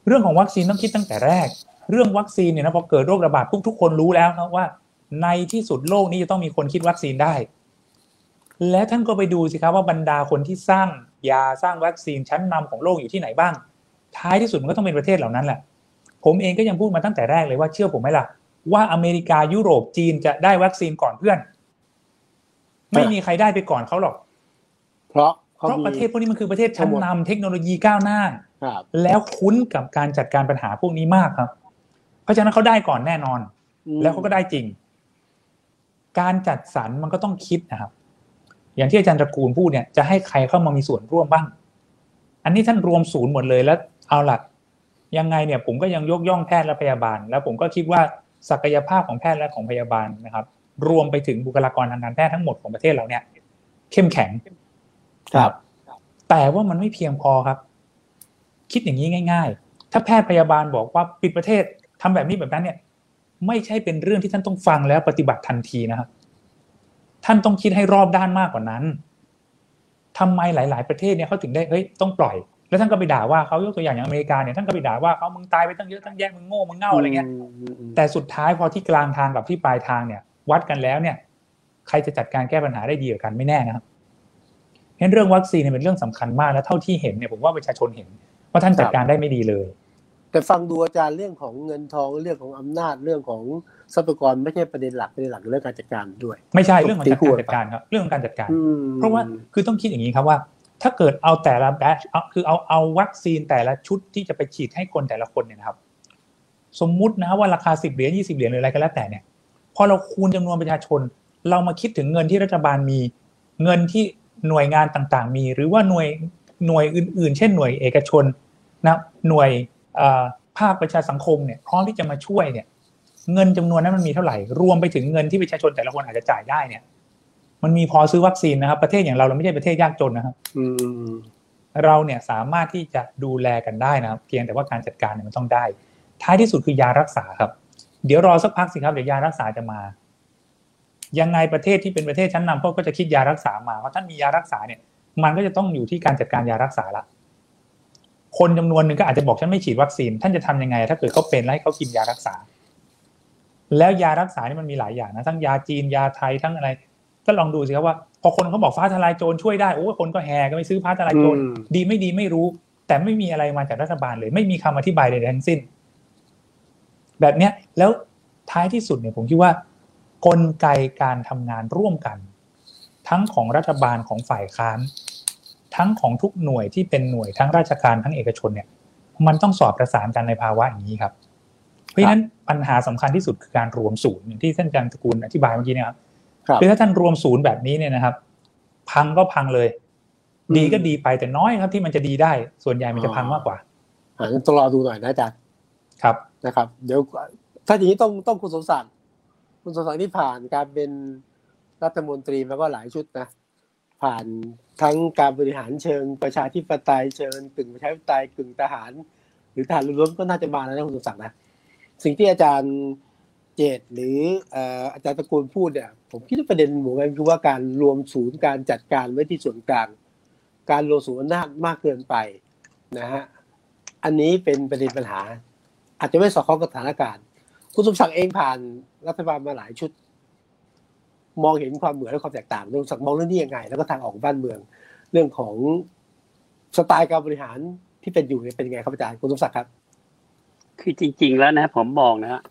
เรื่องของวัคซีนต้องคิดตั้งแต่แรก เรื่องวัคซีนเนี่ยนะพอเกิดโรคระบาดปุ๊บทุกคนรู้แล้วนะว่า ในที่สุดโลกนี้จะต้องมีคนคิดวัคซีนได้ และท่านก็ไปดูสิครับว่าบรรดาคนที่สร้างยาสร้างวัคซีนชั้นนำของโลกอยู่ที่ไหนบ้าง ท้ายที่สุดมันก็ต้องเป็นประเทศเหล่านั้นแหละ ผมเองก็ยังพูดมาตั้งแต่แรกเลยว่าเชื่อผมไหมล่ะ ว่าอเมริกายุโรปจีนจะได้วัคซีนก่อนเพื่อน ไม่มีใครได้ไปก่อนเขาหรอก เพราะเพราะประเทศพวกนี้มันคือประเทศชั้นนำเทคโนโลยีก้าวหน้าครับแล้วคุ้นกับการจัดการปัญหาพวกนี้มากครับ เพราะฉะนั้นเขาได้ก่อนแน่นอน แล้วเขาก็ได้จริง การจัดสรรมันก็ต้องคิดนะครับ อย่างที่อาจารย์ตระกูลพูดเนี่ยจะให้ใครเข้ามามีส่วนร่วมบ้าง อันนี้ท่านรวมศูนย์หมดเลยแล้วเอาล่ะยังไงเนี่ยผมก็ยังยกย่องแพทย์และพยาบาล แล้วผมก็คิดว่าศักยภาพของแพทย์และของพยาบาลนะครับ รวมไปถึงบุคลากรทางการแพทย์ทั้งหมดของประเทศเราเนี่ย เข้มแข็งครับ แต่ว่ามันไม่เพียงพอครับ คิดอย่างนี้ง่าย ๆ ถ้าแพทย์พยาบาลบอกว่าปิดประเทศทำแบบนี้แบบนั้นเนี่ย ไม่ใช่เป็นเรื่องที่ท่านต้องฟังแล้วปฏิบัติทันทีนะครับ ท่านต้องคิดให้รอบด้านมากกว่านั้นทำไมหลาย ๆ ประเทศเนี่ยเขาถึงได้เฮ้ยต้องปล่อย แล้วท่านก็ไปด่าว่าเขายกตัวอย่างอย่างอเมริกาเนี่ยท่านก็ไปด่าว่าเขามึงตายไปตั้งเยอะตั้งแยะมึงโง่มึงเง่าอะไรเงี้ยแต่สุดท้ายพอที่กลางทางกับที่ปลายทางเนี่ย วัดกันแล้วเนี่ย ใครจะจัดการแก้ปัญหาได้ดีกว่ากันไม่แน่นะครับเห็นเรื่องวัคซีนเนี่ยเป็นเรื่องสำคัญมากและเท่าที่เห็นเนี่ยผมว่าประชาชนเห็นว่าท่านจัดการได้ไม่ดีเลย แต่ฟังดูอาจารย์เรื่องของเงินทองเรื่องของอำนาจเรื่องของ ทรัพยากรไม่ใช่ประเด็นหลักประเด็นหลักคือเรื่องการจัดการด้วย ไม่ใช่เรื่องของตีจัดคู่การกันจัดการครับเรื่องของการจัดการอืมเพราะว่าคือต้องคิดอย่างนี้ครับว่า ถ้าเกิดเอาแต่ละแบชเอาคือเอาเอาวัคซีนแต่ละชุดที่จะไปฉีดให้คนแต่ละคนเนี่ยนะครับ สมมุตินะว่าราคาสิบเหรียญยี่สิบเหรียญหรืออะไรก็แล้วแต่เนี่ยพอเราคูณจำนวนประชาชน เรามาคิดถึงเงินที่รัฐบาลมีเงินที่หน่วยงานต่างๆ มี หรือว่าหน่วยหน่วยอื่น ๆ เช่นหน่วยเอกชนนะหน่วยเอ่อภาคประชาสังคมเนี่ยพร้อมที่จะมาช่วยเนี่ย เงินจำนวนนั้นมันมีเท่าไหร่ รวมไปถึงเงินที่ประชาชนแต่ละคนอาจจะจ่ายได้เนี่ย มันมีพอซื้อวัคซีนนะครับ ประเทศอย่างเราเราไม่ใช่ประเทศยากจนนะครับอืมเราเนี่ยสามารถที่จะดูแลกันได้นะครับ เพียงแต่ว่าการจัดการเนี่ยมันต้องได้ ท้ายที่สุดคือยารักษาครับ เดี๋ยวรอสักพักสิครับเดี๋ยวยารักษาจะมา ยังไงประเทศที่เป็นประเทศชั้นนำเขาก็จะคิดยารักษามาเพราะท่านมียารักษาเนี่ย มันก็จะต้องอยู่ที่การจัดการยารักษาละคนจำนวนหนึ่งก็อาจจะบอกฉันไม่ฉีดวัคซีน ท่านจะทำยังไง ถ้าเกิดเขาเป็นแล้วให้เขากินยารักษา แล้วยารักษานี่มันมีหลายอย่างนะทั้งยาจีนยาไทยทั้งอะไร ก็ลองดูสิครับว่า พอคนเขาบอกฟ้าทลายโจรช่วยได้โอ้ยคนก็แห่กันไปซื้อฟ้าทลายโจรอืมดีไม่ดีไม่รู้ แต่ไม่มีอะไรมาจากรัฐบาลเลย ไม่มีคำอธิบายใดๆทั้งสิ้น แบบเนี้ยแล้วท้ายที่สุดเนี่ยผมคิดว่ากลไกการทำงานร่วมกัน ทั้งของรัฐบาลของฝ่ายค้าน ทั้งของทุกหน่วยที่เป็นหน่วยทั้งราชการทั้งเอกชนเนี่ย มันต้องสอบประสานกันในภาวะอย่างนี้ครับ เพราะฉะนั้นปัญหาสำคัญที่สุดคือการรวมศูนย์อย่างที่ท่านอาจารย์ตระกูลอธิบายเมื่อกี้เนะครับครับคือถ้าท่านรวมศูนย์แบบนี้เนี่ยนะครับ พังก็พังเลยอืมดีก็ดีไปแต่น้อยครับที่มันจะดีได้ ส่วนใหญ่มันจะพังมากกว่าอ่าต้องรอดูหน่อยนะอาจารย์ครับนะครับ เดี๋ยวถ้าอย่างนี้ต้องต้องคุณสมศักดิ์คุณสมศักดิ์ที่ผ่านการเป็นรัฐมนตรีมาก็หลายชุดนะผ่านทั้งการบริหารเชิงประชาธิปไตยเชิงกึ่งประชาธิปไตยกึ่งทหาร หรือทหารล้วนก็น่าจะมาแล้วนะคุณสมศักดิ์นะ สิ่งที่อาจารย์เจตหรืออาจารย์ตะกูลพูดเนี่ยผมคิดว่าประเด็นหมู่กันคือว่าการรวมศูนย์การจัดการไว้ที่ส่วนกลาง การรวมศูนย์อำนาจมากเกินไปนะฮะอันนี้เป็นประเด็นปัญหา อาจจะไม่สอดคล้องกับสถานการณ์ คุณสมศักดิ์เองผ่านรัฐบาลมาหลายชุด มองเห็นความเหมือนและความแตกต่างเรื่องสักมองเรื่องนี้ยังไง แล้วก็ทางออกบ้านเมือง เรื่องของสไตล์การบริหารที่เป็นอยู่เป็นยังไงครับอาจารย์คุณสมศักดิ์ครับ คือจริง ๆ แล้วนะผมมองนะ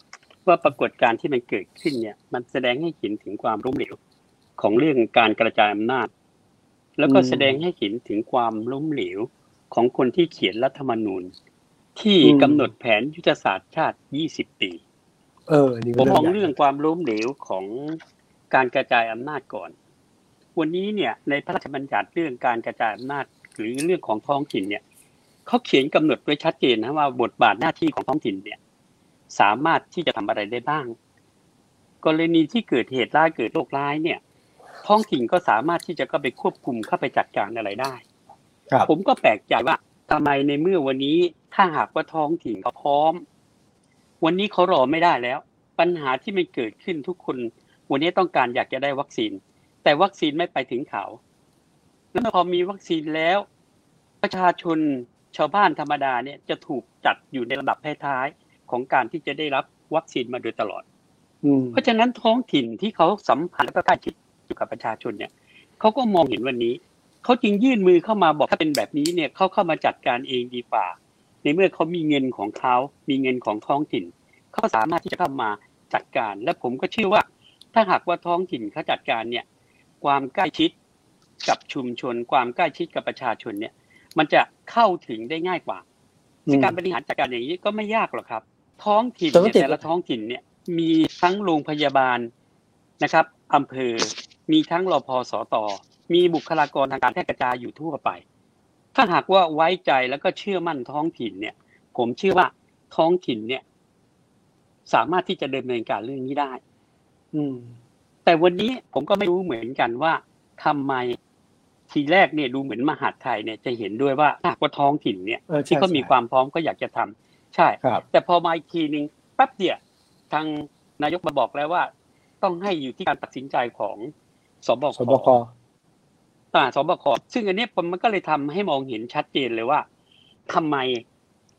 ว่าปรากฏการณ์ที่มันเกิดขึ้นเนี่ย มันแสดงให้เห็นถึงความล้มเหลวของเรื่องการกระจายอำนาจ แล้วก็แสดงให้เห็นถึงความล้มเหลวของคนที่เขียนรัฐธรรมนูญ ที่กำหนดแผนยุทธศาสตร์ชาติ 20 ปี เออผมมองเรื่องความล้มเหลวของการกระจายอำนาจก่อน วันนี้เนี่ย ในพระราชบัญญัติเรื่องการกระจายอำนาจ หรือเรื่องของท้องถิ่นเนี่ย เขาเขียนกำหนดไว้ชัดเจนนะว่าบทบาทหน้าที่ของท้องถิ่นเนี่ย สามารถที่จะทำอะไรได้บ้าง กรณีที่เกิดเหตุร้ายเกิดโรคร้ายเนี่ย ท้องถิ่นก็สามารถที่จะก็ไปควบคุมเข้าไปจัดการอะไรได้ผมก็แปลกใจว่าทำไมในเมื่อวันนี้ถ้าหากว่าท้องถิ่นเขาพร้อม วันนี้เขารอไม่ได้แล้ว ปัญหาที่มันเกิดขึ้นทุกคน วันนี้ต้องการอยากจะได้วัคซีน แต่วัคซีนไม่ไปถึงเขาแล้วพอมีวัคซีนแล้ว ประชาชน ชาวบ้านธรรมดาเนี่ยจะถูกจัดอยู่ในระดับท้ายๆของการที่จะได้รับวัคซีนมาโดยตลอดเพราะฉะนั้นท้องถิ่นที่เขาสัมพันธ์และก็ใกล้ชิดอยู่กับประชาชนเนี่ยเขาก็มองเห็นวันนี้เขาจึงยื่นมือเข้ามาบอกถ้าเป็นแบบนี้เนี่ยเขาเข้ามาจัดการเองดีกว่า ในเมื่อเขามีเงินของเขามีเงินของท้องถิ่นเขาสามารถที่จะเข้ามาจัดการ และผมก็เชื่อว่า ถ้าหากว่าท้องถิ่นเขาจัดการเนี่ย ความใกล้ชิดกับชุมชน ความใกล้ชิดกับประชาชนเนี่ย มันจะเข้าถึงได้ง่ายกว่าการบริหารจัดการอย่างนี้ก็ไม่ยากหรอกครับ ท้องถิ่นแต่ละท้องถิ่นเนี่ยมีทั้งโรงพยาบาลนะครับอำเภอมีทั้งรพสตมีบุคลากรทางการแพทย์กระจายอยู่ทั่วไป ถ้าหากว่าไว้ใจแล้วก็เชื่อมั่นท้องถิ่นเนี่ย ผมเชื่อว่าท้องถิ่นเนี่ย สามารถที่จะเดินเนินการเรื่องนี้ได้ อืม แต่วันนี้ผมก็ไม่รู้เหมือนกันว่าทำไม ทีแรกเนี่ยดูเหมือนมหาดไทยเนี่ยจะเห็นด้วยว่าถ้าว่าท้องถิ่นเนี่ยที่เขามีความพร้อมก็อยากจะทำใช่ แต่พอมาอีกทีหนึ่งแป๊บเดียวทางนายกมาบอกแล้วว่า ต้องให้อยู่ที่การตัดสินใจของสบคอ่าสบคซึ่งอันนี้มันก็เลยทำให้มองเห็นชัดเจนเลยว่าทำไม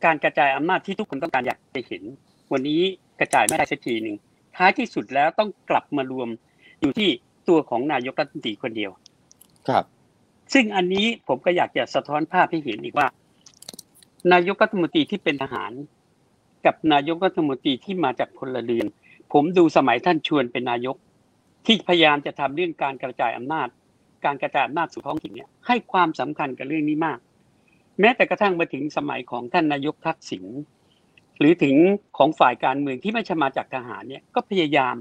การกระจายอำนาจที่ทุกคนต้องการอยากจะเห็น วันนี้กระจายไม่ได้สักทีหนึ่งท้ายที่สุดแล้วต้องกลับมารวมอยู่ที่ตัวของนายกรัฐมนตรีคนเดียว ครับ ซึ่งอันนี้ผมก็อยากจะสะท้อนภาพให้เห็นอีกว่า นายกรัฐมนตรีที่เป็นทหาร กับนายกรัฐมนตรีที่มาจากพลเรือน ผมดูสมัยท่านชวนเป็นนายก ที่พยายามจะทำเรื่องการกระจายอำนาจ การกระจายอำนาจสู่ท้องถิ่นเนี่ยให้ความสำคัญกับเรื่องนี้มาก แม้แต่กระทั่งมาถึงสมัยของท่านนายกทักษิณหรือถึงของฝ่ายการเมืองที่ไม่ใช่มาจากทหารเนี่ยก็พยายาม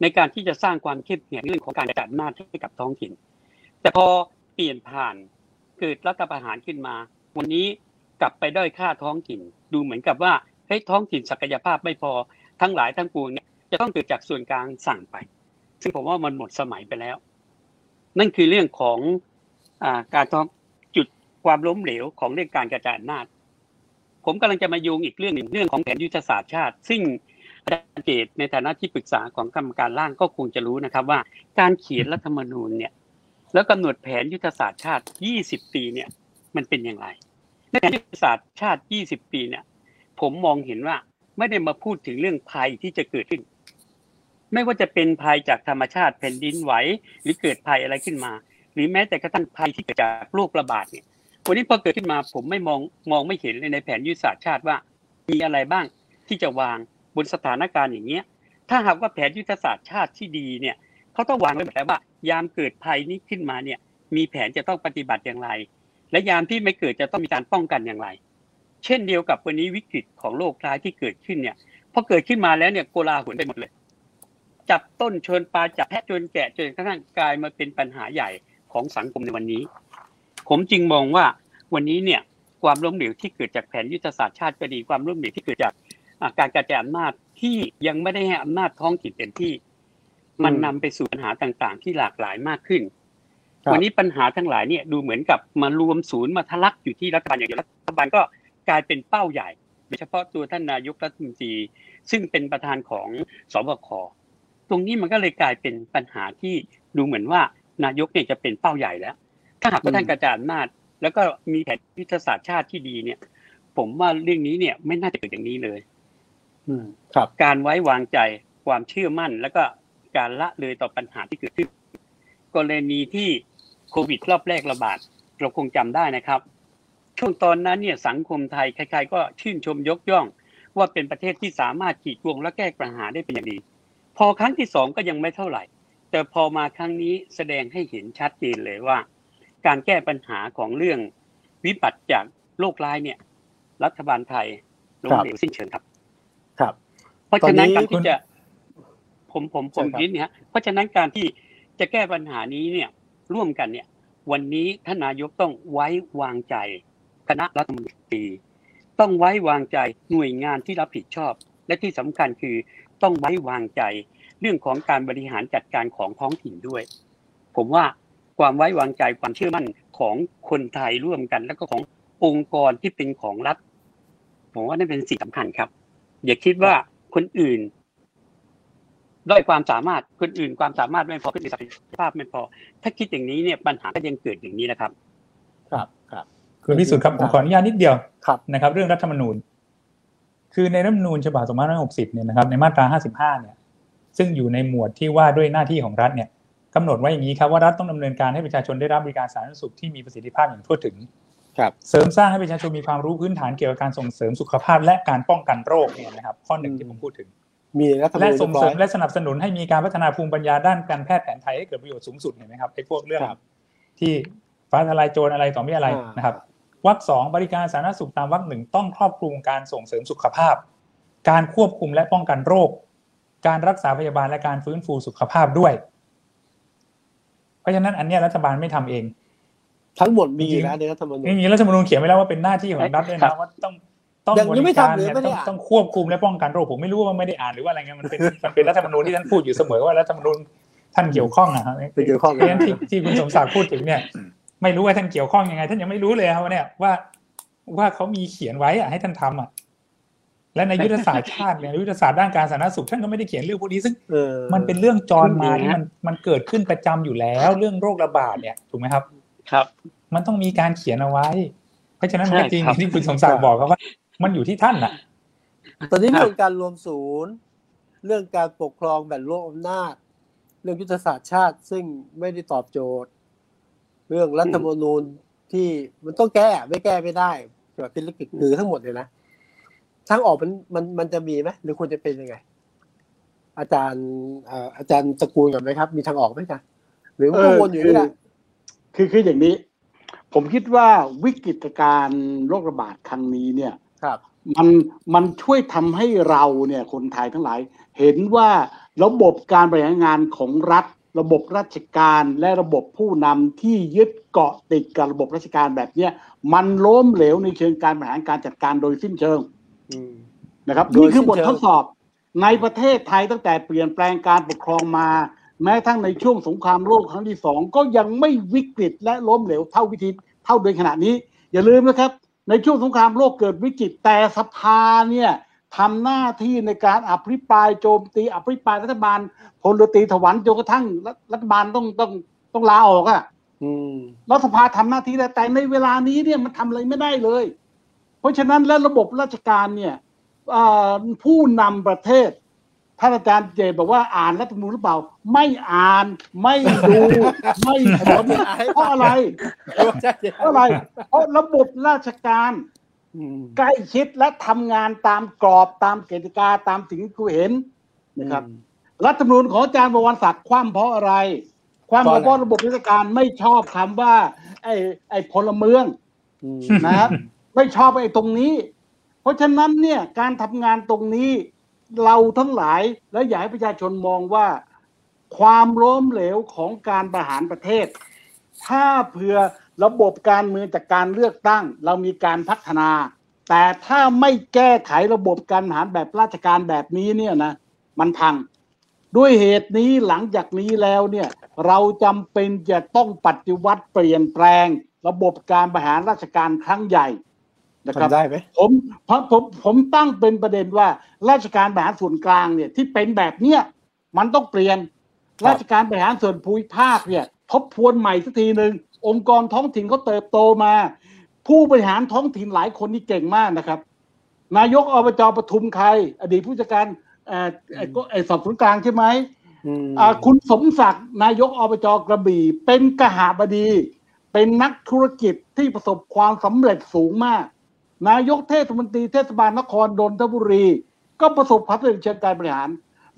ในการที่จะสร้างความเข้มแข็งเรื่องของการกระจายอำนาจให้กับท้องถิ่น แต่พอ เปลี่ยนผ่านเกิดรัฐประหารขึ้นมา วันนี้กลับไปด้อยค่าท้องถิ่น ดูเหมือนกับว่าเฮ้ยท้องถิ่นศักยภาพไม่พอทั้งหลายทั้งปวงเนี่ยจะต้องเกิดจากส่วนกลางสั่งไป ซึ่งผมว่ามันหมดสมัยไปแล้ว นั่นคือเรื่องของอการจุดความล้มเหลวของเรื่องการกระจายอำนาจ ผมกำลังจะมาโยงอีกเรื่องหนึ่งเรื่องของแผนยุทธศาสตร์ชาติ ซึ่งอาจารย์เจตในฐานะที่ปรึกษาของกรรมการร่างก็คงจะรู้นะครับว่า การเขียนรัฐธรรมนูญเนี่ย แล้วกำหนดแผนยุทธศาสตร์ชาติ 20 ปีเนี่ย มันเป็นอย่างไรในแผนยุทธศาสตร์ชาติ 20 ปีเนี่ย ผมมองเห็นว่าไม่ได้มาพูดถึงเรื่องภัยที่จะเกิดขึ้น ไม่ว่าจะเป็นภัยจากธรรมชาติแผ่นดินไหวหรือเกิดภัยอะไรขึ้นมา หรือแม้แต่กระทั่งภัยที่เกิดจากโรคระบาดเนี่ยวันนี้พอเกิดขึ้นมาผมไม่มองมองไม่เห็นเลยในแผนยุทธศาสตร์ชาติว่า มีอะไรบ้างที่จะวางบนสถานการณ์อย่างเงี้ยถ้าหากว่าแผนยุทธศาสตร์ชาติที่ดีเนี่ย เขาต้องวางไว้แบบว่า ยามเกิดภัยนี้ขึ้นมาเนี่ย มีแผนจะต้องปฏิบัติอย่างไร และยามที่ไม่เกิดจะต้องมีการป้องกันอย่างไร เช่นเดียวกับวันนี้วิกฤตของโรคร้ายที่เกิดขึ้นเนี่ยพอเกิดขึ้นมาแล้วเนี่ยโกลาหลไปหมดเลย จับต้นชนปลาจับแพะจนแกะจนกระทั่งกลายมาเป็นปัญหาใหญ่ของสังคมในวันนี้ ผมจึงมองว่าวันนี้เนี่ยความล้มเหลวที่เกิดจากแผนยุทธศาสตร์ชาติก็ดีความล้มเหลวที่เกิดจากการกระจายอำนาจที่ยังไม่ได้ให้อำนาจท้องถิ่นเต็มที่ มันนำไปสู่ปัญหาต่างๆ ที่หลากหลายมากขึ้น วันนี้ปัญหาทั้งหลายเนี่ยดูเหมือนกับมารวมศูนย์มาทะลักอยู่ที่รัฐบาลอย่างเดียวรัฐบาลก็กลายเป็นเป้าใหญ่โดยเฉพาะตัวท่านนายกรัฐมนตรีซึ่งเป็นประธานของสบคตรงนี้มันก็เลยกลายเป็นปัญหาที่ดูเหมือนว่านายกเนี่ยจะเป็นเป้าใหญ่แล้ว ถ้าหากว่าท่านกระจายอำนาจแล้วก็มีแผนยุทธศาสตร์ชาติที่ดีเนี่ย ผมว่าเรื่องนี้เนี่ยไม่น่าจะเกิดอย่างนี้เลย อืม ครับ การไว้วางใจความเชื่อมั่นแล้วก็ การละเลยต่อปัญหาที่เกิดขึ้น กรณีที่โควิดรอบแรกระบาด เราคงจำได้นะครับ ช่วงตอนนั้นเนี่ยสังคมไทยใครๆก็ชื่นชมยกย่อง ว่าเป็นประเทศที่สามารถขีดวงและแก้ปัญหาได้เป็นอย่างดี พอครั้งที่สองก็ยังไม่เท่าไหร่ แต่พอมาครั้งนี้แสดงให้เห็นชัดเจนเลยว่า การแก้ปัญหาของเรื่องวิบัติจากโรคร้ายเนี่ย รัฐบาลไทยล้มเหลวสิ้นเชิงครับ ครับ เพราะฉะนั้นตอนนี้การที่คุณจะ ผมผมผมใช่ครับนิดเนี่ยเพราะฉะนั้นการที่จะแก้ปัญหานี้เนี่ยร่วมกันเนี่ยวันนี้ท่านนายกต้องไว้วางใจคณะรัฐมนตรี ต้องไว้วางใจหน่วยงานที่รับผิดชอบ และที่สำคัญคือต้องไว้วางใจเรื่องของการบริหารจัดการของท้องถิ่นด้วย ผมว่าความไว้วางใจความเชื่อมั่นของคนไทยร่วมกัน แล้วก็ขององค์กรที่เป็นของรัฐ ผมว่านั่นเป็นสิ่งสำคัญครับ อย่าคิดว่าคนอื่น ด้อยความสามารถคนอื่นความสามารถไม่พอคนอื่นศักยภาพไม่พอ ถ้าคิดอย่างนี้เนี่ยปัญหาก็ยังเกิดอย่างนี้นะครับ ครับครับคุณพิสุทธิ์ครับผมขออนุญาตนิดเดียวครับนะครับ เรื่องรัฐธรรมนูญ คือในรัฐธรรมนูญฉบับ2560เนี่ยนะครับในมาตรา 55 เนี่ยซึ่งอยู่ในหมวดที่ว่าด้วยหน้าที่ของรัฐเนี่ยกำหนดไว้อย่างนี้ครับว่ารัฐต้องดำเนินการให้ประชาชนได้รับบริการสาธารณสุขที่มีประสิทธิภาพอย่างทั่วถึงครับเสริมสร้างให้ประชาชนมีความรู้พื้นฐานเกี่ยวกับการส่งเสริมสุขภาพและการป้องกันโรคเนี่ยนะครับ ข้อหนึ่งที่ผมพูดถึง มีรัฐธรรมและนูญส่งเสริมยบอยและสนับสนุนให้มีการพัฒนาภูมิปัญญาด้านการแพทย์แผนไทยให้เกิดประโยชน์สูงสุดเห็นไหมครับไอ้พวกเรื่องครับที่ฟ้าทลายโจรอะไรต่อไม่อะไรอ่านนะครับวรรคสองบริการสาธารณสุขตามวรรคหนึ่งต้องครอบคลุมการส่งเสริมสุขภาพ การควบคุมและป้องกันโรค การรักษาพยาบาลและการฟื้นฟูสุขภาพด้วย เพราะฉะนั้นอันเนี้ยรัฐบาลไม่ทำเอง ทั้งหมดมีจริงๆนะในรัฐธรรมนูญนี่รัฐธรรมนูญเขียนไว้แล้วว่าเป็นหน้าที่ของรัฐด้วยครันะบว่าต้อง ต้องยังบยังไม่ริการทำเลยเนี่ยไม่ได้ต้องอ่านต้องควบคุมและป้องกันโรคผมไม่รู้ว่าไม่ได้อ่านหรือว่าอะไรเงี้ยมันเป็นมันเป็นรัฐธรรมนูญที่ท่านพูดอยู่เสมอว่ารัฐธรรมนูญท่านเกี่ยวข้องอะครับเป็นเกี่ยวข้องเพราะฉะนั้นที่ที่คุณสมศักดิ์พูดถึงเนี่ย ไม่รู้ว่าท่านเกี่ยวข้องยังไง ท่านยังไม่รู้เลยครับว่าเนี่ยว่าว่าเขามีเขียนไว้อะให้ท่านทำอะและในยุทธศาสตร์ชาติเนี่ยยุทธศาสตร์ด้านการสาธารณสุขท่านก็ไม่ได้เขียนเรื่องพวกนี้ซึ่งเออมันเป็นเรื่องจรมาจริงๆที่นะมันมันเกิดขึ้นประจำอยู่แล้ว เรื่องโรคระบาดเนี่ยถูกไหมครับ ครับ มันต้องมีการเขียนเอาไว้ เพราะฉะนั้นมันก็ใช่จริงครับที่คุณสมศักดิ์บอกครับว่า มันอยู่ที่ท่านน่ะตอนนี้ครับเรื่องการรวมศูนย์ เรื่องการปกครองแบ่งโลกอำนาจ เรื่องยุทธศาสตร์ชาติ ซึ่งไม่ได้ตอบโจทย์ เรื่องรัฐธรรมนูญที่มันต้องแก้ไม่แก้ไม่ได้แบบเป็นลิขิตคือทั้งหมดเลยนะทางออกมันมันมันจะมีไหมหรือควรจะเป็นยังไง อาจารย์เอ่ออาจารย์ตระกูลก่อนไหมครับ มีทางออกไหมจ๊ะหรือมันก็วนอยู่นี่แหละคือคืออย่างนี้ ผมคิดว่าวิกฤตการณ์โรคระบาดครั้งนี้เนี่ย ครับมันมันช่วยทำให้เราเนี่ยคนไทยทั้งหลาย เห็นว่าระบบการบริหารงานของรัฐ ระบบราชการและระบบผู้นำที่ยึดเกาะติดกับระบบราชการแบบเนี้ยมันล้มเหลวในเชิงการบริหารการจัดการโดยสิ้นเชิงอืมนะครับโดยนี่คือบทสิ้นเชิงทดสอบในประเทศไทยตั้งแต่เปลี่ยนแปลงการปกครองมา แม้ทั้งในช่วงสงครามโลกครั้งที่สองก็ยังไม่วิกฤตและล้มเหลวเท่าวิธีเท่าโดยขณะนี้ อย่าลืมนะครับ ในช่วงสงครามโลกเกิดวิกฤตแต่สภาเนี่ยทำหน้าที่ในการอภิปรายโจมตีอภิปรายรัฐบาลพลเรือตรีถวันจนกระทั่งรัฐรัฐบาลต้องต้องต้องลาออกอะอืมรัฐสภาทำหน้าที่ได้แต่ในเวลานี้เนี่ยมันทำอะไรไม่ได้เลย เพราะฉะนั้นแล้วระบบราชการเนี่ยเอ่อผู้นำประเทศ ท่านอาจารย์เจตบอกว่าอ่านรัฐธรรมนูญหรือเปล่า ไม่อ่านไม่ดู ไม่สนเพราะอะไรเพราะอะไร เพราะระบบราชการอืมใกล้ชิดและทำงานตามกรอบตามกติกาตามสิ่งที่ครูเห็นนะครับ รัฐธรรมนูญของอาจารย์บวรศักดิ์คว่ำเพราะอะไร คว่ำเพราะว่าระบบราชการไม่ชอบคำว่า ไอ้ไอ้พลเมืองอืมนะครับ ไม่ชอบไอ้ตรงนี้ เพราะฉะนั้นเนี่ยการทำงานตรงนี้ เราทั้งหลายและอยากให้ประชาชนมองว่า ความล้มเหลวของการบริหารประเทศ ถ้าเผื่อระบบการเมืองจากการเลือกตั้ง เรามีการพัฒนา แต่ถ้าไม่แก้ไขระบบการบริหารแบบราชการแบบนี้เนี่ยนะมันพัง ด้วยเหตุนี้หลังจากนี้แล้วเนี่ยเราจำเป็นจะต้องปฏิวัติเปลี่ยนแปลง ระบบการบริหารราชการครั้งใหญ่ นะครับทำได้ไหมผมผมผมผมตั้งเป็นประเด็นว่า ราชการบริหารส่วนกลางเนี่ยที่เป็นแบบเนี้ยมันต้องเปลี่ยน ราชการบริหารส่วนภูมิภาคเนี่ยทบทวนใหม่สักทีหนึ่งองค์กรท้องถิ่นเขาเติบโตมา ผู้บริหารท้องถิ่นหลายคนนี่เก่งมากนะครับ นายกอบจปทุมใคร อดีตผู้จัดการเอ่อไอ้ก็ไอ้สอบสวนกลางใช่ไหมอืมอ่าคุณสมศักดิ์นายกอบจกระบี่ เป็นกหาบดี เป็นนักธุรกิจที่ประสบความสำเร็จสูงมาก นายกเทศมนตรีเทศบาลนครนนทบุรี ก็ประสบความสำเร็จเชิงการบริหาร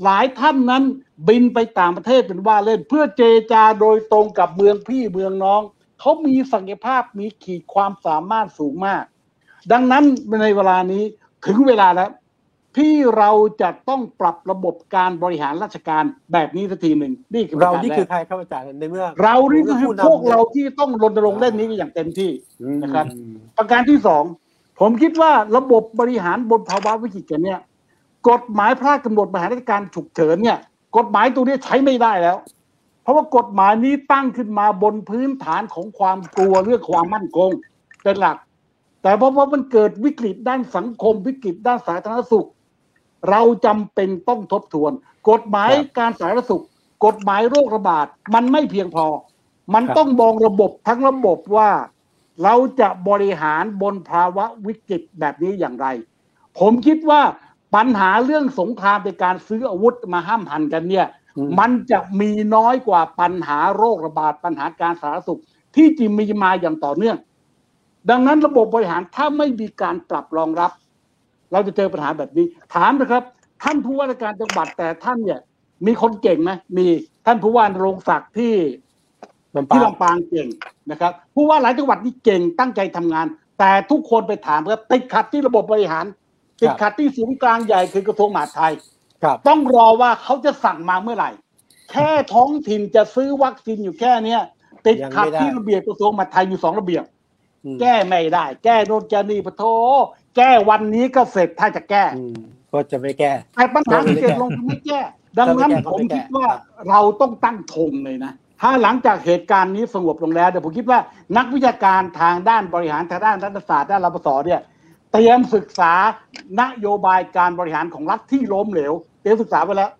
หลายท่านนั้นบินไปต่างประเทศเป็นว่าเล่น เพื่อเจรจาโดยตรงกับเมืองพี่เมืองน้อง เขามีศักยภาพมีขีดความสามารถสูงมาก ดังนั้นในเวลานี้ถึงเวลาแล้ว ที่เราจะต้องปรับระบบการบริหารราชการแบบนี้สักทีหนึ่งนี่คือเราประกนี่แกคือใครครับอาจารย์ในเมื่อ เรานี่ก็คือผู้นำพวกเราที่ต้องรณรงค์เล่นนี้อย่างเต็มที่อืมนะครับ ประการที่สอง ผมคิดว่าระบบบริหารบนภาวะวิกฤตกันเนี่ย กฎหมายพระราชกำหนดบริหารราชการฉุกเฉินเนี่ย กฎหมายตัวนี้ใช้ไม่ได้แล้ว เพราะว่ากฎหมายนี้ตั้งขึ้นมาบนพื้นฐานของความกลัวเรื่องความมั่นคงเป็นหลัก แต่เพราะว่ามันเกิดวิกฤตด้านสังคมวิกฤตด้านสาธารณสุข เราจำเป็นต้องทบทวน กฎหมายครับการสาธารณสุข กฎหมายโรคระบาดมันไม่เพียงพอ มันครับต้องมองระบบทั้งระบบว่า เราจะบริหารบนภาวะวิกฤตแบบนี้อย่างไร ผมคิดว่าปัญหาเรื่องสงครามในการซื้ออาวุธมาห้ามหันกันเนี่ยอืมมันจะมีน้อยกว่าปัญหาโรคระบาดปัญหาการสาธารณสุข ที่จะมีมาอย่างต่อเนื่อง ดังนั้นระบบบริหารถ้าไม่มีการปรับรองรับ เราจะเจอปัญหาแบบนี้ ถามนะครับ ท่านผู้ว่าราชการจังหวัดแต่ท่านเนี่ย มีคนเก่งไหมมีท่านผู้ว่านรงศักดิ์ที่ลำปาที่งลำปางเก่ง นะครับผู้ว่าหลายจังหวัดนี่เก่งตั้งใจทำงาน แต่ทุกคนไปถามครับติดขัดที่ระบบบริหารติดขัดที่ศูนย์กลางใหญ่คือกระทรวงมหาดไทยครับต้องรอว่าเขาจะสั่งมาเมื่อไหร่ แค่ท้องถิ่นจะซื้อวัคซีนอยู่แค่เนี้ยติดขัดที่ระเบียบกระทรวงมหาดไทยอยู่สองระเบียบอืมแก้ไม่ได้ แก้โน่นแก้นี่ปะโถแก้วันนี้ก็เสร็จถ้าจะแก้อืมก็จะไม่แก้แต่ปัญหาที่เกิดลงคือไม่แก้ ดังนั้นก็ผมไม่แก้คิดว่าเราต้องตั้งธงเลยนะ ถ้าหลังจากเหตุการณ์นี้สงบลงแล้วเดี๋ยวผมคิดว่านักวิชาการทางด้านบริหารทางด้านรัฐศาสตร์ด้านรัฐศาสตร์เนี่ยเตรียมศึกษานโยบายการบริหารของรัฐที่ล้มเหลวเตรียมศึกษาไปแล้ว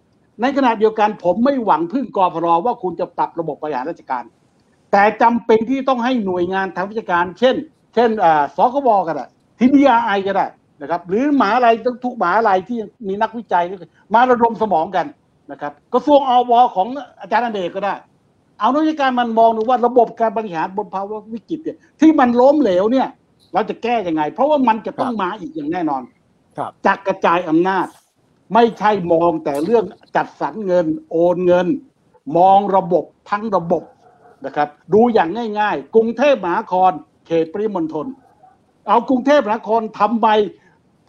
ในขณะเดียวกันผมไม่หวังพึ่งกรพรว่าคุณจะปรับระบบบริหารราชการ แต่จำเป็นที่ต้องให้หน่วยงานทางวิชาการ เช่น เช่นสคบก็ได้ทีดีไอก็ได้นะครับ หรือหมหาลัยทุกหมหาลัยที่มีนักวิจัยมาระดมสมองกันนะครับ กระทรวงอวของอาจารย์อเนกก็ได้ เอานักวิชาการมันมองดูว่าระบบการบริหารบนภาวะวิกฤตเนี่ยที่มันล้มเหลวเนี่ย เราจะแก้ยังไง เพราะว่ามันจะต้องมาอีกอย่างแน่นอนครับจะกระจายอำนาจ ไม่ใช่มองแต่เรื่องจัดสรรเงิน โอนเงิน มองระบบทั้งระบบนะครับ ดูอย่างง่าย ๆ กรุงเทพมหานคร เขตปริมณฑลเอากรุงเทพมหานครทำใบ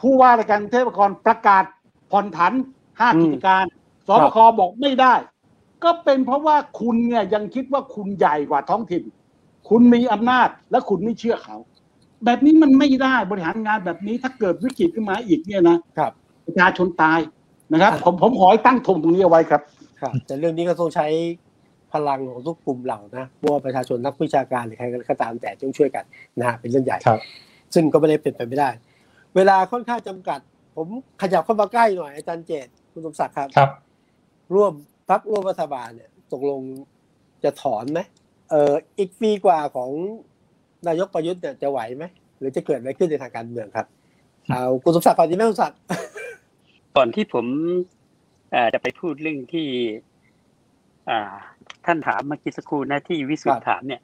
ผู้ว่าราชการกรุงเทพมหานครประกาศผ่อนผันห้าอืมกิจการสครับบคบอกไม่ได้ ก็เป็นเพราะว่าคุณเนี่ยยังคิดว่าคุณใหญ่กว่าท้องถิ่น คุณมีอำนาจและคุณไม่เชื่อเขา แบบนี้มันไม่ได้บริหารงานแบบนี้ถ้าเกิดวิกฤตขึ้นมาอีกเนี่ยนะครับประชาชนตายนะครับ ผมผมขอให้ตั้งธงตรงนี้เอาไว้ครับครับ แต่เรื่องนี้ก็ต้องใช้พลังของทุกกลุ่มเหล่านะไม่ว่าประชาชนนักวิชาการหรือใครก็ตามแต่ต้องช่วยกันนะฮะเป็นเรื่องใหญ่ครับซึ่งก็ไม่ได้เป็นไปไม่ได้ เวลาค่อนข้างจำกัด ผมขยับเข้ามาใกล้หน่อยอาจารย์เจตคุณสมศักดิ์ครับครับ ร่วม พักร่วมรัฐบาลเนี่ยตกลงจะถอนไหมเอ่ออีกปีกว่าของนายกประยุทธ์เนี่ยจะไหวไหมหรือจะเกิดอะไรขึ้นในทางการเมืองครับเอาคุณสมศักดิ์ก่อนดีไหมคุณสมศักดิ์ก่อนที่ผมเอ่อจะไปพูดเรื่องที่อ่าท่านถามเมื่อกี้สักครู่นะที่วิสุทธ์ถามเนี่ย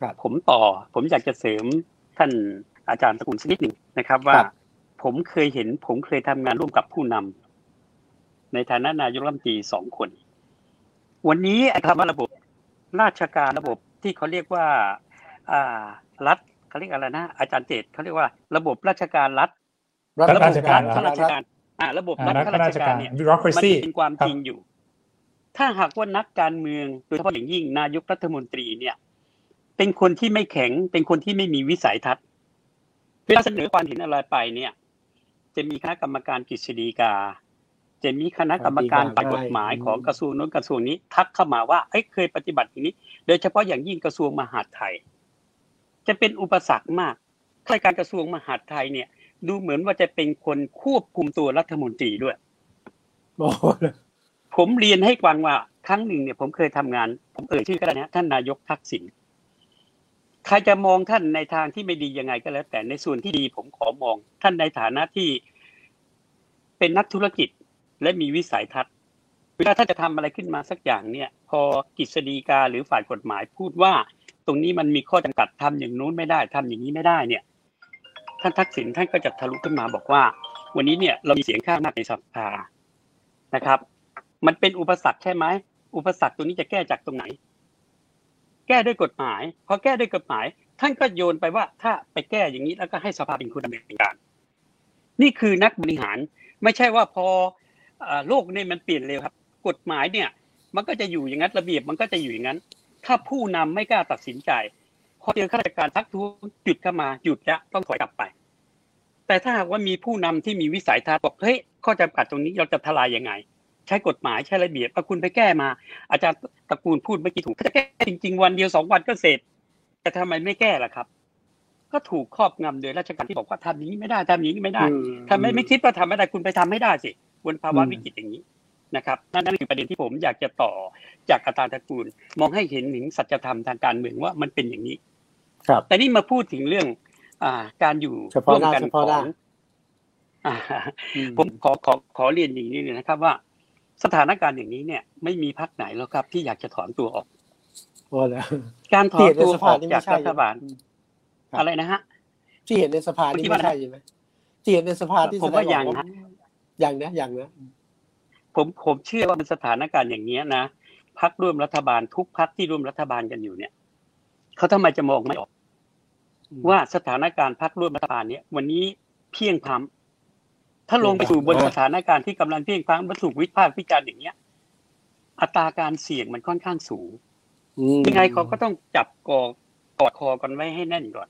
ครับผมต่อ ผมอยากจะเสริมท่านอาจารย์สกุลสักนิดหนึ่งนะครับ ว่าครับผมเคยเห็น ผมเคยทำงานร่วมกับผู้นำในฐานะนายกรัฐมนตรีสองคน วันนี้ไอ้คำว่าระบบราชการระบบที่เขาเรียกว่าอ่ารัฐเขาเรียกอะไรนะอาจารย์เจตเขาเรียกว่าระบบราชการรัฐรัฐราชการข้าราชการอ่าระบบอ่ารัฐรัฐข้าราราชชกาการรเนี่ย bureaucracy มันเป็นความครับจริงอยู่ ถ้าหากว่านักการเมืองโดยเฉพาะอย่างยิ่งนายกรัฐมนตรีเนี่ย เป็นคนที่ไม่แข็งเป็นคนที่ไม่มีวิสัยทัศน์เวลาเสนอความเห็นอะไรไปเนี่ย จะมีคณะกรรมการกฤษฎีกา จะมีคณะกรรมการฝ่ายกฎหมายของกระทรวงโน้นกระทรวงนี้ ทักเข้ามาว่าเอ้ยเคยปฏิบัติอย่างนี้ โดยเฉพาะอย่างยิ่งกระทรวงมหาดไทย จะเป็นอุปสรรคมากข้าราชการกระทรวงมหาดไทยเนี่ย ดูเหมือนว่าจะเป็นคนควบคุมตัวรัฐมนตรีด้วยโอ้โหผมเรียนให้ฟังว่าครั้งหนึ่งเนี่ยผมเคยทำงาน ผมเอ่ยชื่อก็ได้นะท่านนายกทักษิณใครจะมองท่านในทางที่ไม่ดียังไงก็แล้ว แต่ในส่วนที่ดีผมขอมอง ท่านในฐานะที่เป็นนักธุรกิจ และมีวิสัยทัศน์เวลาท่านจะทำอะไรขึ้นมาสักอย่างเนี่ย พอกฤษฎีกาหรือฝ่ายกฎหมายพูดว่า ตรงนี้มันมีข้อจำกัดทำอย่างนู้นไม่ได้ทำอย่างนี้ไม่ได้เนี่ยท่านทักษิณท่านก็จะทะลุขึ้นมาบอกว่า วันนี้เนี่ยเรามีเสียงข้างมากในสภานะครับ มันเป็นอุปสรรคใช่ไหมอุปสรรคตัวนี้จะแก้จากตรงไหน แก้ด้วยกฎหมายพอแก้ด้วยกฎหมาย ท่านก็โยนไปว่าถ้าไปแก้อย่างนี้แล้วก็ให้สภาเป็นคนดำเนินการ นี่คือนักบริหารไม่ใช่ว่าพอ โลกนี่มันเปลี่ยนเร็วครับ กฎหมายเนี่ย มันก็จะอยู่อย่างนั้นระเบียบมันก็จะอยู่อย่างนั้น ถ้าผู้นำไม่กล้าตัดสินใจพอเจอข้าราชการทักท้วงหยุดเข้ามาหยุดจะต้องถอยกลับไป แต่ถ้าหากว่ามีผู้นำที่มีวิสัยทัศน์บอกเฮ้ยข้อจำกัดตรงนี้เราจะทลายยังไง ใช้กฎหมายใช้ระเบียบเอาคุณไปแก้มา อาจารย์ตระกูลพูดเมื่อกี้ถูกถ้าจะแก้จริง ๆ วันเดียวสองวันก็เสร็จแต่ทำไมไม่แก้ล่ะครับ ก็ถูกครอบงำโดยราชการที่บอกว่าทำอย่างนี้ไม่ได้ทำอย่างนี้ไม่ได้ทำไมไม่คิดว่าทำไม่ได้คุณไปทำไม่ได้สิ บนภาวะวิกฤตอย่างนี้นะครับนั่นคือประเด็นที่ผมอยากจะต่อจากอาจารย์ตระกูล มองให้เห็นถึงสัจธรรมทางการเมืองว่ามันเป็นอย่างนี้ ครับ แต่นี่มาพูดถึงเรื่องอ่าการอยู่เฉพาะร่วมหน้ากันเฉขพาะอหน้างอ่าผมขอขอขอเรียนอย่างนี้เลยนะครับ ว่า สถานการณ์อย่างนี้เนี่ย ไม่มีพักไหนแล้วครับ ที่อยากจะถอนตัวออกโอ้แล้วการถอที่นเห็นในตัวสอภาอกนี่จาไม่กใช่รัฐบาลครับอะไรนะฮะที่เห็นในสภานี่คิดว่าไม่ใช่ใช่ไหมที่เห็นในสภาที่ผมว่าแสดยังออกนะอ ย่างนะอย่างนะ ผมผมเชื่อว่าเป็นสถานการณ์อย่างนี้ยนะพักร่วมรัฐบาลทุกพักที่ร่วมรัฐบาลกันอยู่เนี่ยเขาทำไมจะมองไม่ออก ว่าสถานการณ์พักร่วมรัฐบาลเนี่ยวันนี้เพียงพล้ำถ้าลงไปสู่บนสถานการณ์ที่กำลังเพียงพล้ำมันถูกวิพากษ์วิจารณ์อย่างเนี้ย อัตราการเสี่ยงมันค่อนข้างสูงอืมยังไงเขาก็ต้องจับกอกอดคอกันไว้ให้แน่นก่อน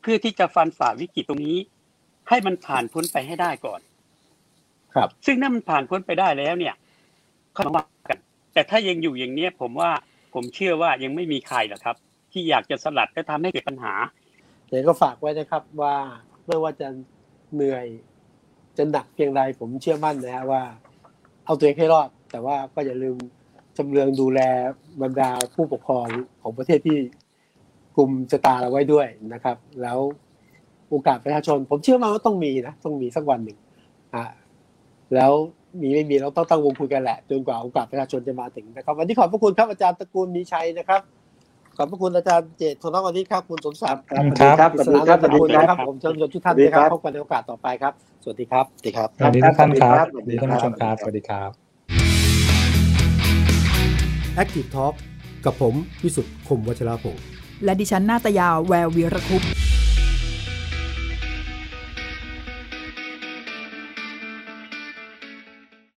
เพื่อที่จะฟันฝ่าวิกฤตตรงนี้ ให้มันผ่านพ้นไปให้ได้ก่อน ครับ ซึ่งถ้ามันผ่านพ้นไปได้แล้วเนี่ยเขามาว่ากัน แต่ถ้ายังอยู่อย่างเนี้ยผมว่าผมเชื่อว่ายังไม่มีใครหรอกครับ ที่อยากจะสลัดและทำให้เกิดปัญหาเดี๋ยวก็ฝากไว้นะครับว่าไม่ว่าจะเหนื่อยจะหนักเพียงใดผมเชื่อมั่นนะฮะว่า เอาตัวเองให้รอด แต่ว่าก็อย่าลืมจำเรืองดูแลบรรดาผู้ปกครองของประเทศที่กลุ่มชะตาเราไว้ด้วยนะครับ แล้วโอกาสประชาชน ผมเชื่อมั่นว่าต้องมีนะต้องมีสักวันหนึ่งอะ แล้วมีไม่มีเราต้องตั้งวงคุยกันแหละจนกว่าโอกาสประชาชนจะมาถึงนะครับ วันนี้ขอบพระคุณครับอาจารย์ตระกูลมีชัยนะครับขอบพระคุณอาจารย์เจตโทนวันนี้ครับคุณสมศักดิ์ครับสวัสดีครับสวัสดีครับสวัสดีครับผมเชิญชวนทุกท่านนะครับพบกันในโอกาสต่อไปครับ สวัสดีครับสวัสดีครับสวัสดีทุกท่านครับสสวัวัสสดีดีครับท่านผู้ชมครับสวัสดีครับ Active Talk กับผมวิสุทธ์คมวัชราภงศ์และดิฉันนาตยาแวววีรคุปต์